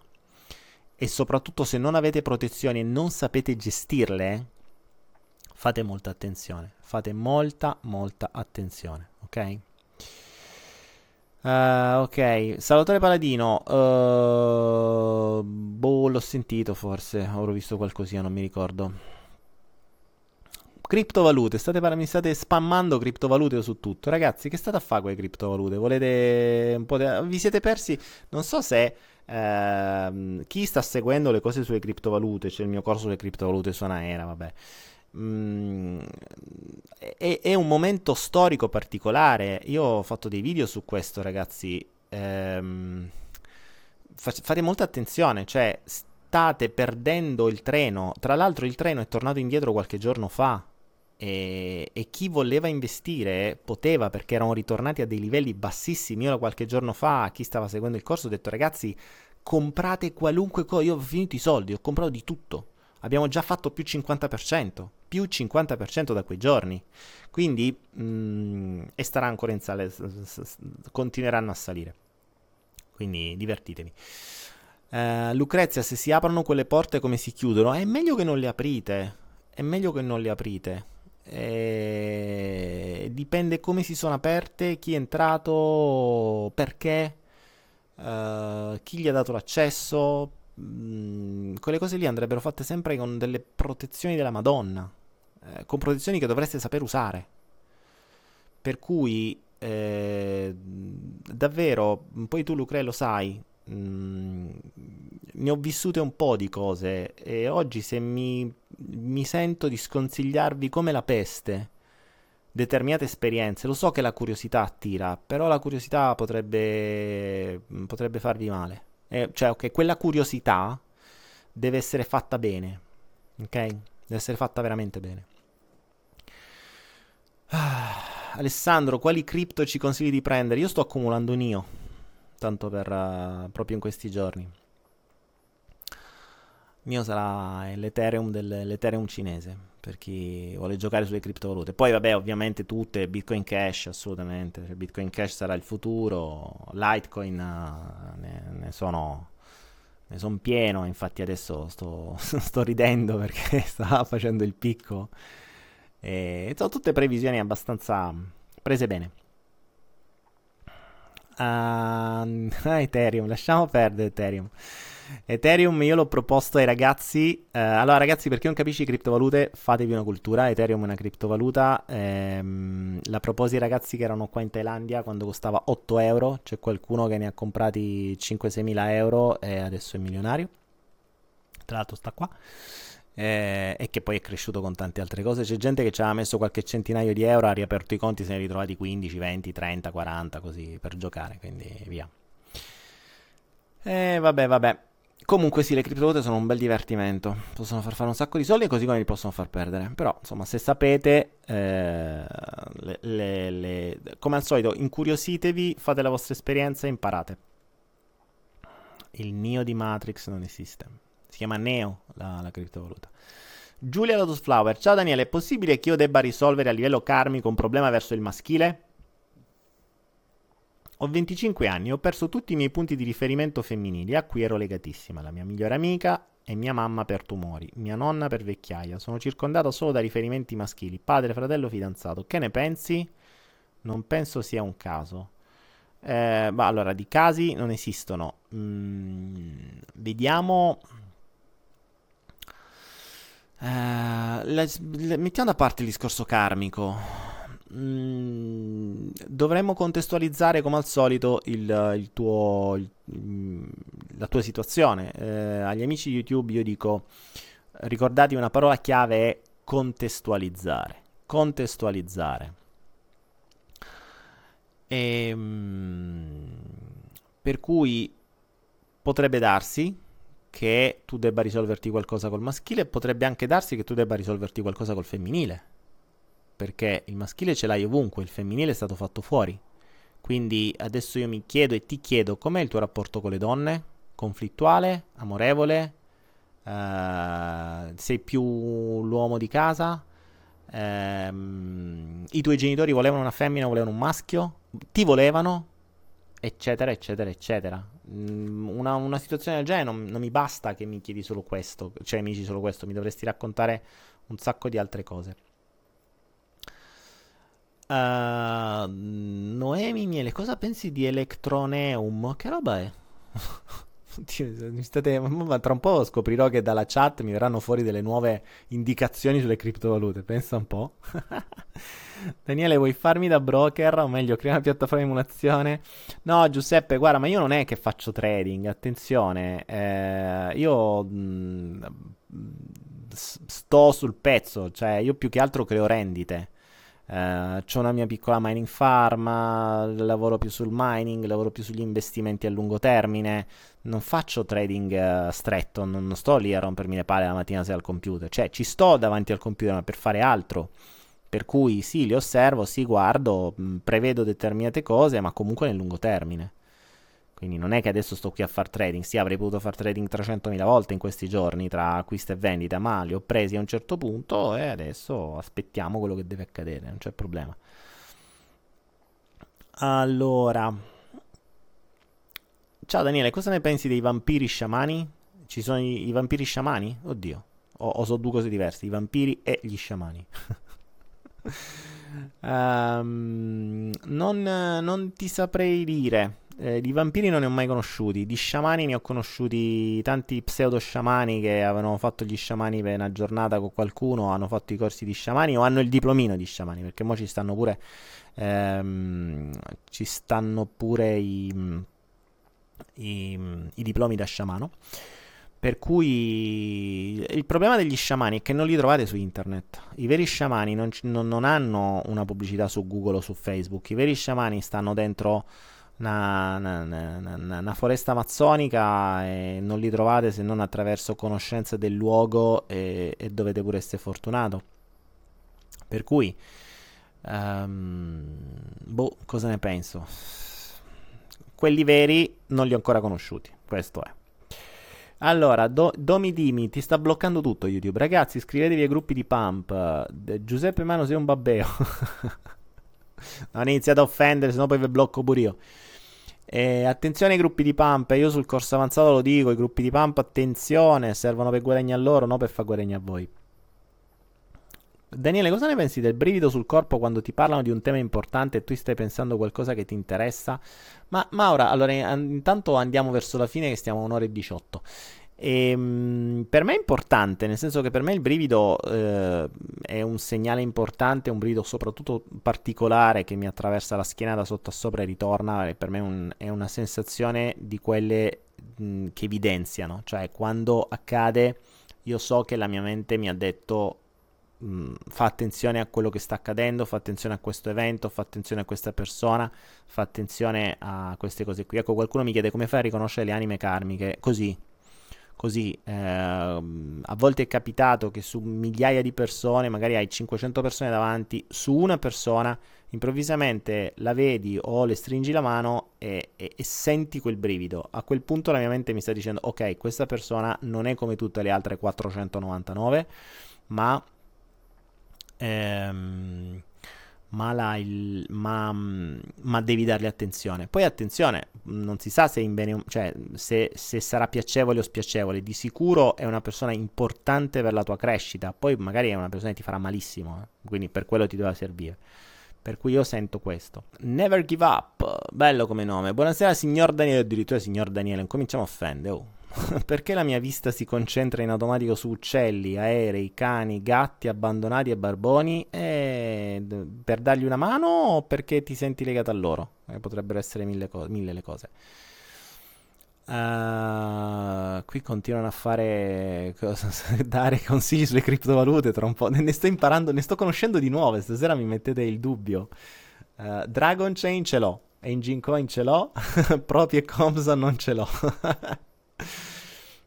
E soprattutto se non avete protezioni e non sapete gestirle, fate molta attenzione. Fate molta, molta attenzione, ok? Uh, ok, Salvatore Paladino. Uh, boh, l'ho sentito forse. Avrò visto qualcosina, non mi ricordo. Criptovalute, state, mi state spammando criptovalute su tutto. Ragazzi, che state a fare con le criptovalute? Volete un po' di... Vi siete persi? Non so se uh, chi sta seguendo le cose sulle criptovalute, c'è il mio corso sulle criptovalute su Anaera, vabbè. Mm, è, è, un momento storico particolare. Io ho fatto dei video su questo, ragazzi. Ehm, fate molta attenzione, cioè state perdendo il treno. Tra l'altro, il treno è tornato indietro qualche giorno fa. E, e chi voleva investire poteva perché erano ritornati a dei livelli bassissimi. Io qualche giorno fa, a chi stava seguendo il corso, ho detto: ragazzi, comprate qualunque cosa. Io ho finito i soldi, ho comprato di tutto abbiamo già fatto più 50%, più 50% da quei giorni. Quindi, mh, mm, e starà ancora in sale, continueranno a salire. Quindi divertitevi. Uh, Lucrezia, se si aprono quelle porte come si chiudono? È meglio che non le aprite. È meglio che non le aprite. E... Dipende come si sono aperte, chi è entrato, perché. uh, chi gli ha dato l'accesso, mh, quelle cose lì andrebbero fatte sempre con delle protezioni della Madonna, eh, con protezioni che dovreste saper usare. Per cui, eh, davvero, poi tu Lucre lo sai, mh, ne ho vissute un po' di cose e oggi se mi, mi sento di sconsigliarvi come la peste determinate esperienze, lo so che la curiosità attira, però la curiosità potrebbe, potrebbe farvi male. Eh, cioè, ok, quella curiosità deve essere fatta bene, ok? Deve essere fatta veramente bene. Ah, Alessandro, quali cripto ci consigli di prendere? Io sto accumulando NIO, tanto per uh, proprio in questi giorni. NIO sarà l'Ethereum, del, l'Ethereum cinese, per chi vuole giocare sulle criptovalute. Poi vabbè, ovviamente tutte, Bitcoin Cash assolutamente, cioè, Bitcoin Cash sarà il futuro, Litecoin uh, ne, ne, sono... Ne sono pieno, infatti adesso sto, sto ridendo perché stava facendo il picco e sono tutte previsioni abbastanza prese bene. Uh, Ethereum, lasciamo perdere Ethereum. Ethereum io l'ho proposto ai ragazzi. Uh, allora, ragazzi, per chi non capisce criptovalute, fatevi una cultura. Ethereum è una criptovaluta. Ehm, la proposi ai ragazzi che erano qua in Thailandia quando costava 8 euro. C'è qualcuno che ne ha comprati 5-6 mila euro e adesso è milionario. Tra l'altro, sta qua eh, e che poi è cresciuto con tante altre cose. C'è gente che ci ha messo qualche centinaio di euro, ha riaperto i conti, se ne è ritrovati 15, 20, 30, 40 così per giocare, quindi via. E eh, vabbè, vabbè. Comunque sì, le criptovalute sono un bel divertimento, possono far fare un sacco di soldi così come li possono far perdere. Però, insomma, se sapete, eh, le, le, le, come al solito, incuriositevi, fate la vostra esperienza e imparate. Il Neo di Matrix non esiste. Si chiama Neo la, la criptovaluta. Giulia Lotus Flower. Ciao Daniele, è possibile che io debba risolvere a livello karmico un problema verso il maschile? Ho 25 anni ho perso tutti i miei punti di riferimento femminili a cui ero legatissima. La mia migliore amica e mia mamma per tumori, mia nonna per vecchiaia. Sono circondata solo da riferimenti maschili, padre, fratello, fidanzato. Che ne pensi? Non penso sia un caso. Eh, ma allora, di casi non esistono. Mm, vediamo Uh, le, le, mettiamo da parte il discorso karmico. Mm, dovremmo contestualizzare come al solito il, il tuo, il, mm, la tua situazione. Eh, agli amici di YouTube io dico, ricordate una parola chiave è contestualizzare. Contestualizzare. E, mm, per cui potrebbe darsi che tu debba risolverti qualcosa col maschile, potrebbe anche darsi che tu debba risolverti qualcosa col femminile. Perché il maschile ce l'hai ovunque, il femminile è stato fatto fuori. Quindi adesso io mi chiedo e ti chiedo com'è il tuo rapporto con le donne? Conflittuale? Amorevole? Uh, sei più l'uomo di casa? Uh, I tuoi genitori volevano una femmina, volevano un maschio? Ti volevano? Eccetera, eccetera, eccetera. Mm, una, una, situazione del genere non, non, mi basta che mi chiedi solo questo, cioè mi dici solo questo, mi dovresti raccontare un sacco di altre cose. Uh, Noemi Miele, cosa pensi di Electroneum? Che roba è? State... tra un po' scoprirò che dalla chat mi verranno fuori delle nuove indicazioni sulle criptovalute. Pensa un po'. Daniele, vuoi farmi da broker? O meglio, crea una piattaforma di emulazione? No, Giuseppe, guarda, ma io non è che faccio trading, attenzione. Eh, io mh, mm, sto sul pezzo, cioè io più che altro creo rendite. Uh, ho una mia piccola mining farm, lavoro più sul mining, lavoro più sugli investimenti a lungo termine. Non faccio trading uh, stretto, non, non, sto lì a rompermi le palle la mattina se al computer. Cioè, ci sto davanti al computer, ma per fare altro. Per cui sì, li osservo, sì, guardo, mh, prevedo determinate cose, ma comunque nel lungo termine. Quindi non è che adesso sto qui a fare trading, sì, avrei potuto fare trading 300.000 volte in questi giorni tra acquisto e vendita, ma li ho presi a un certo punto e adesso aspettiamo quello che deve accadere, non c'è problema. Allora, ciao Daniele, cosa ne pensi dei vampiri sciamani? Ci sono i, i vampiri sciamani? Oddio, o, o so due cose diverse, i vampiri e gli sciamani. um, non, non, ti saprei dire. Eh, di vampiri non ne ho mai conosciuti, di sciamani ne ho conosciuti tanti pseudo sciamani che avevano fatto gli sciamani per una giornata con qualcuno, hanno fatto i corsi di sciamani o hanno il diplomino di sciamani, perché ora ci stanno pure, ehm, ci stanno pure i, i, i diplomi da sciamano. Per cui il problema degli sciamani è che non li trovate su internet. I veri sciamani non, non hanno una pubblicità su Google o su Facebook. I veri sciamani stanno dentro una, una, una, una, foresta amazzonica e non li trovate se non attraverso conoscenza del luogo e, e dovete pure essere fortunato. Per cui, um, boh, cosa ne penso? Quelli veri non li ho ancora conosciuti, questo è. Allora, do, Domi Dimi ti sta bloccando tutto YouTube. Ragazzi, iscrivetevi ai gruppi di Pump. De, Giuseppe Mano sei un babbeo. non iniziate a offendere, sennò poi vi blocco pure io. E attenzione ai gruppi di pump, io sul corso avanzato lo dico, i gruppi di pump attenzione, servono per guadagnare a loro, non per far guadagnare a voi. Daniele, cosa ne pensi del brivido sul corpo quando ti parlano di un tema importante e tu stai pensando qualcosa che ti interessa? Ma Maura, allora intanto andiamo verso la fine che stiamo a un'ora e 18. E, ehm, per me è importante, nel senso che per me il brivido eh, è un segnale importante, un brivido soprattutto particolare che mi attraversa la schiena da sotto a sopra e ritorna, e per me un, è una sensazione di quelle mh, che evidenziano, cioè quando accade io so che la mia mente mi ha detto mh, fa attenzione a quello che sta accadendo, fa attenzione a questo evento, fa attenzione a questa persona, fa attenzione a queste cose qui. Ecco, qualcuno mi chiede come fai a riconoscere le anime karmiche, così. Così, eh, a volte è capitato che su migliaia di persone, magari hai 500 persone davanti, su una persona improvvisamente la vedi o le stringi la mano e, e, e, senti quel brivido. A quel punto la mia mente mi sta dicendo, ok, questa persona non è come tutte le altre 499, ma ehm, ma, la, il, ma, ma, devi dargli attenzione. Poi attenzione, non si sa se, bene, cioè, se, se, sarà piacevole o spiacevole, di sicuro è una persona importante per la tua crescita, poi magari è una persona che ti farà malissimo, eh? quindi per quello ti doveva servire. Per cui io sento questo. Never give up, bello come nome. Buonasera signor Daniele, addirittura signor Daniele, cominciamo a offendere. Oh. Perché la mia vista si concentra in automatico su uccelli, aerei, cani, gatti abbandonati e barboni? E per dargli una mano o perché ti senti legato a loro? Eh, potrebbero essere mille, co- mille le cose. Uh, qui continuano a fare cosa, dare consigli sulle criptovalute tra un po'. Ne sto imparando, ne sto conoscendo di nuove. Stasera mi mettete il dubbio. Uh, Dragon Chain ce l'ho, Engine Coin ce l'ho, Proprio e Comsa non ce l'ho.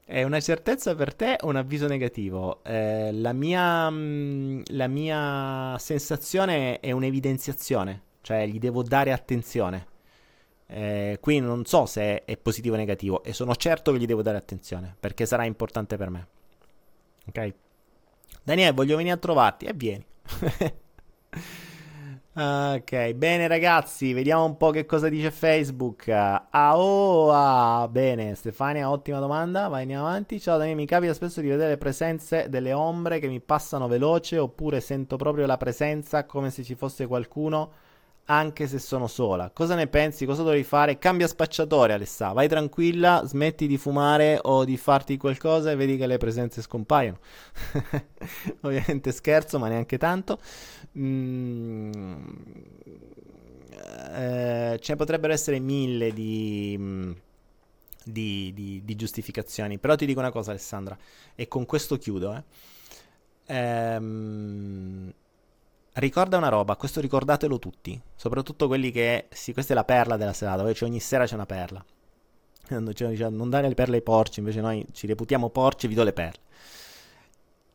È una certezza per te o un avviso negativo? Eh, la, mia, mm, la mia sensazione è un'evidenziazione, cioè gli devo dare attenzione. Eh, qui non so se è positivo o negativo e sono certo che gli devo dare attenzione perché sarà importante per me. Ok? Daniele, voglio venire a trovarti e vieni. Ok, bene ragazzi, vediamo un po' che cosa dice Facebook. Aoa, bene, Stefania, ottima domanda, vai andiamo avanti. Ciao Daniele, mi capita spesso di vedere presenze delle ombre che mi passano veloce oppure sento proprio la presenza come se ci fosse qualcuno anche se sono sola. Cosa ne pensi? Cosa dovrei fare? Cambia spacciatore, Alessa. Vai tranquilla, smetti di fumare o di farti qualcosa e vedi che le presenze scompaiono. Ovviamente scherzo, ma neanche tanto. Mm, eh, ce ne potrebbero essere mille di, mm, di, di, di, giustificazioni. Però ti dico una cosa, Alessandra, e con questo chiudo. Eh. Ehm, ricorda una roba, questo ricordatelo tutti, soprattutto quelli che, sì, questa è la perla della serata, dove ogni sera c'è una perla. Cioè, non dare le perle ai porci, invece noi ci reputiamo porci e vi do le perle.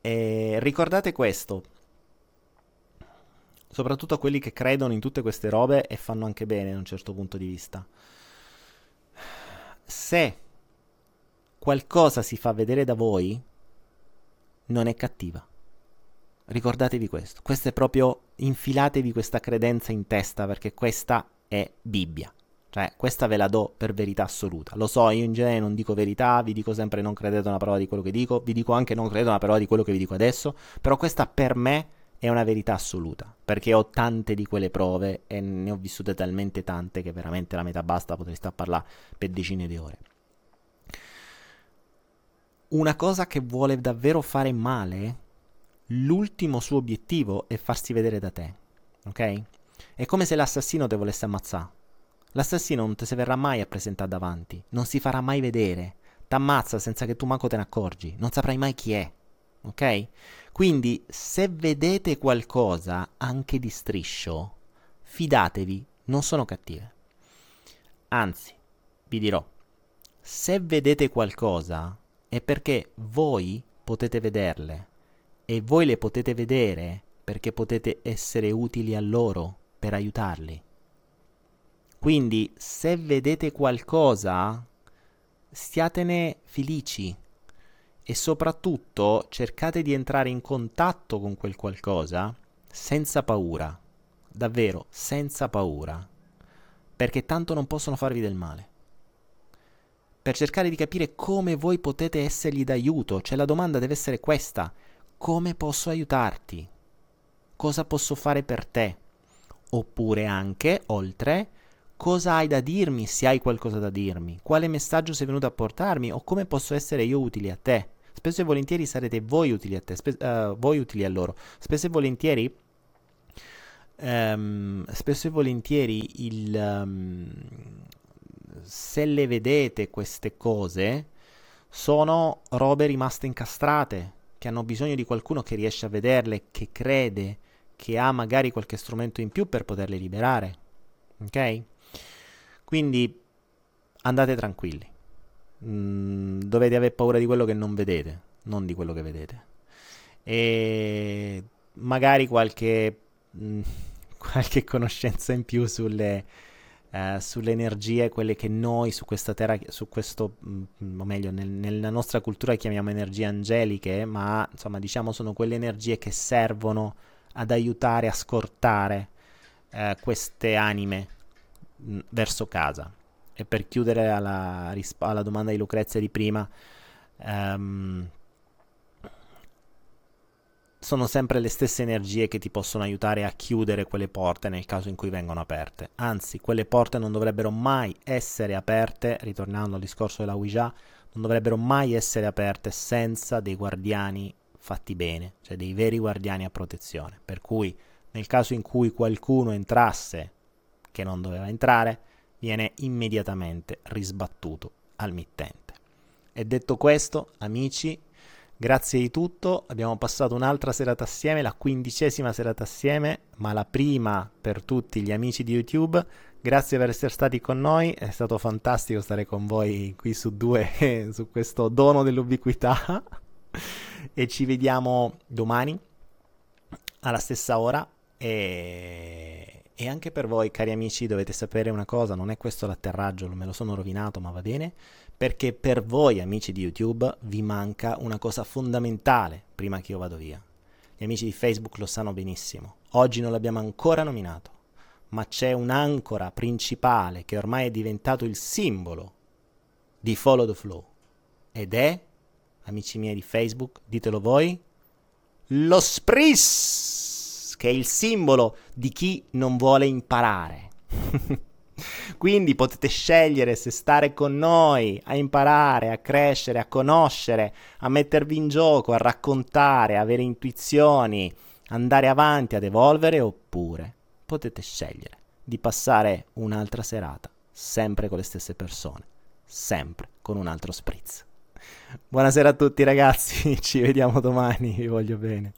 E ricordate questo, soprattutto a quelli che credono in tutte queste robe e fanno anche bene da un certo punto di vista. Se qualcosa si fa vedere da voi, non è cattiva. Ricordatevi questo. Questo è proprio infilatevi questa credenza in testa perché questa è Bibbia. Cioè, questa ve la do per verità assoluta. Lo so, io in genere non dico verità, vi dico sempre non credete una parola di quello che dico, vi dico anche non credete una parola di quello che vi dico adesso, però questa per me è una verità assoluta. Perché ho tante di quelle prove e ne ho vissute talmente tante che veramente la metà basta, potrei stare a parlare per decine di ore. Una cosa che vuole davvero fare male, l'ultimo suo obiettivo è farsi vedere da te, ok? È come se l'assassino te volesse ammazzare. L'assassino non ti si verrà mai a presentare davanti, non si farà mai vedere, t'ammazza senza che tu manco te ne accorgi, non saprai mai chi è, ok? Quindi se vedete qualcosa anche di striscio, fidatevi, non sono cattive. Anzi, vi dirò, se vedete qualcosa è perché voi potete vederle e voi le potete vedere perché potete essere utili a loro per aiutarli. Quindi se vedete qualcosa, stiatene felici e soprattutto cercate di entrare in contatto con quel qualcosa senza paura, davvero senza paura, perché tanto non possono farvi del male. Per cercare di capire come voi potete essergli d'aiuto, cioè la domanda deve essere questa, come posso aiutarti? Cosa posso fare per te? Oppure anche, oltre, cosa hai da dirmi se hai qualcosa da dirmi? Quale messaggio sei venuto a portarmi o come posso essere io utile a te? Spesso e volentieri sarete voi utili a te, spe- uh, voi utili a loro. Spesso e volentieri, um, spesso e volentieri il, um, se le vedete queste cose, sono robe rimaste incastrate, che hanno bisogno di qualcuno che riesce a vederle, che crede, che ha magari qualche strumento in più per poterle liberare. Ok? Quindi andate tranquilli. Mm, dovete avere paura di quello che non vedete, non di quello che vedete. E magari qualche, mm, qualche conoscenza in più sulle, uh, sulle energie, quelle che noi su questa terra, su questo, mm, o meglio, nel, nella nostra cultura chiamiamo energie angeliche, ma insomma diciamo sono quelle energie che servono ad aiutare a scortare uh, queste anime mh, verso casa. E per chiudere alla, alla domanda di Lucrezia di prima, um, sono sempre le stesse energie che ti possono aiutare a chiudere quelle porte nel caso in cui vengono aperte. Anzi, quelle porte non dovrebbero mai essere aperte, ritornando al discorso della Ouija, non dovrebbero mai essere aperte senza dei guardiani fatti bene, cioè dei veri guardiani a protezione. Per cui nel caso in cui qualcuno entrasse che non doveva entrare, viene immediatamente risbattuto al mittente. E detto questo, amici, grazie di tutto, abbiamo passato un'altra serata assieme, la quindicesima serata assieme, ma la prima per tutti gli amici di YouTube. Grazie per essere stati con noi, è stato fantastico stare con voi qui su due, su questo dono dell'ubiquità. e ci vediamo domani alla stessa ora. E e anche per voi, cari amici, dovete sapere una cosa, non è questo l'atterraggio, me lo sono rovinato, ma va bene, perché per voi, amici di YouTube, vi manca una cosa fondamentale prima che io vado via. Gli amici di Facebook lo sanno benissimo. Oggi non l'abbiamo ancora nominato, ma c'è un'ancora principale che ormai è diventato il simbolo di Follow the Flow. Ed è, amici miei di Facebook, ditelo voi, lo Spris! che è il simbolo di chi non vuole imparare. Quindi potete scegliere se stare con noi a imparare, a crescere, a conoscere, a mettervi in gioco, a raccontare, avere intuizioni, andare avanti, ad evolvere, oppure potete scegliere di passare un'altra serata, sempre con le stesse persone, sempre con un altro spritz. Buonasera a tutti ragazzi, ci vediamo domani, vi voglio bene.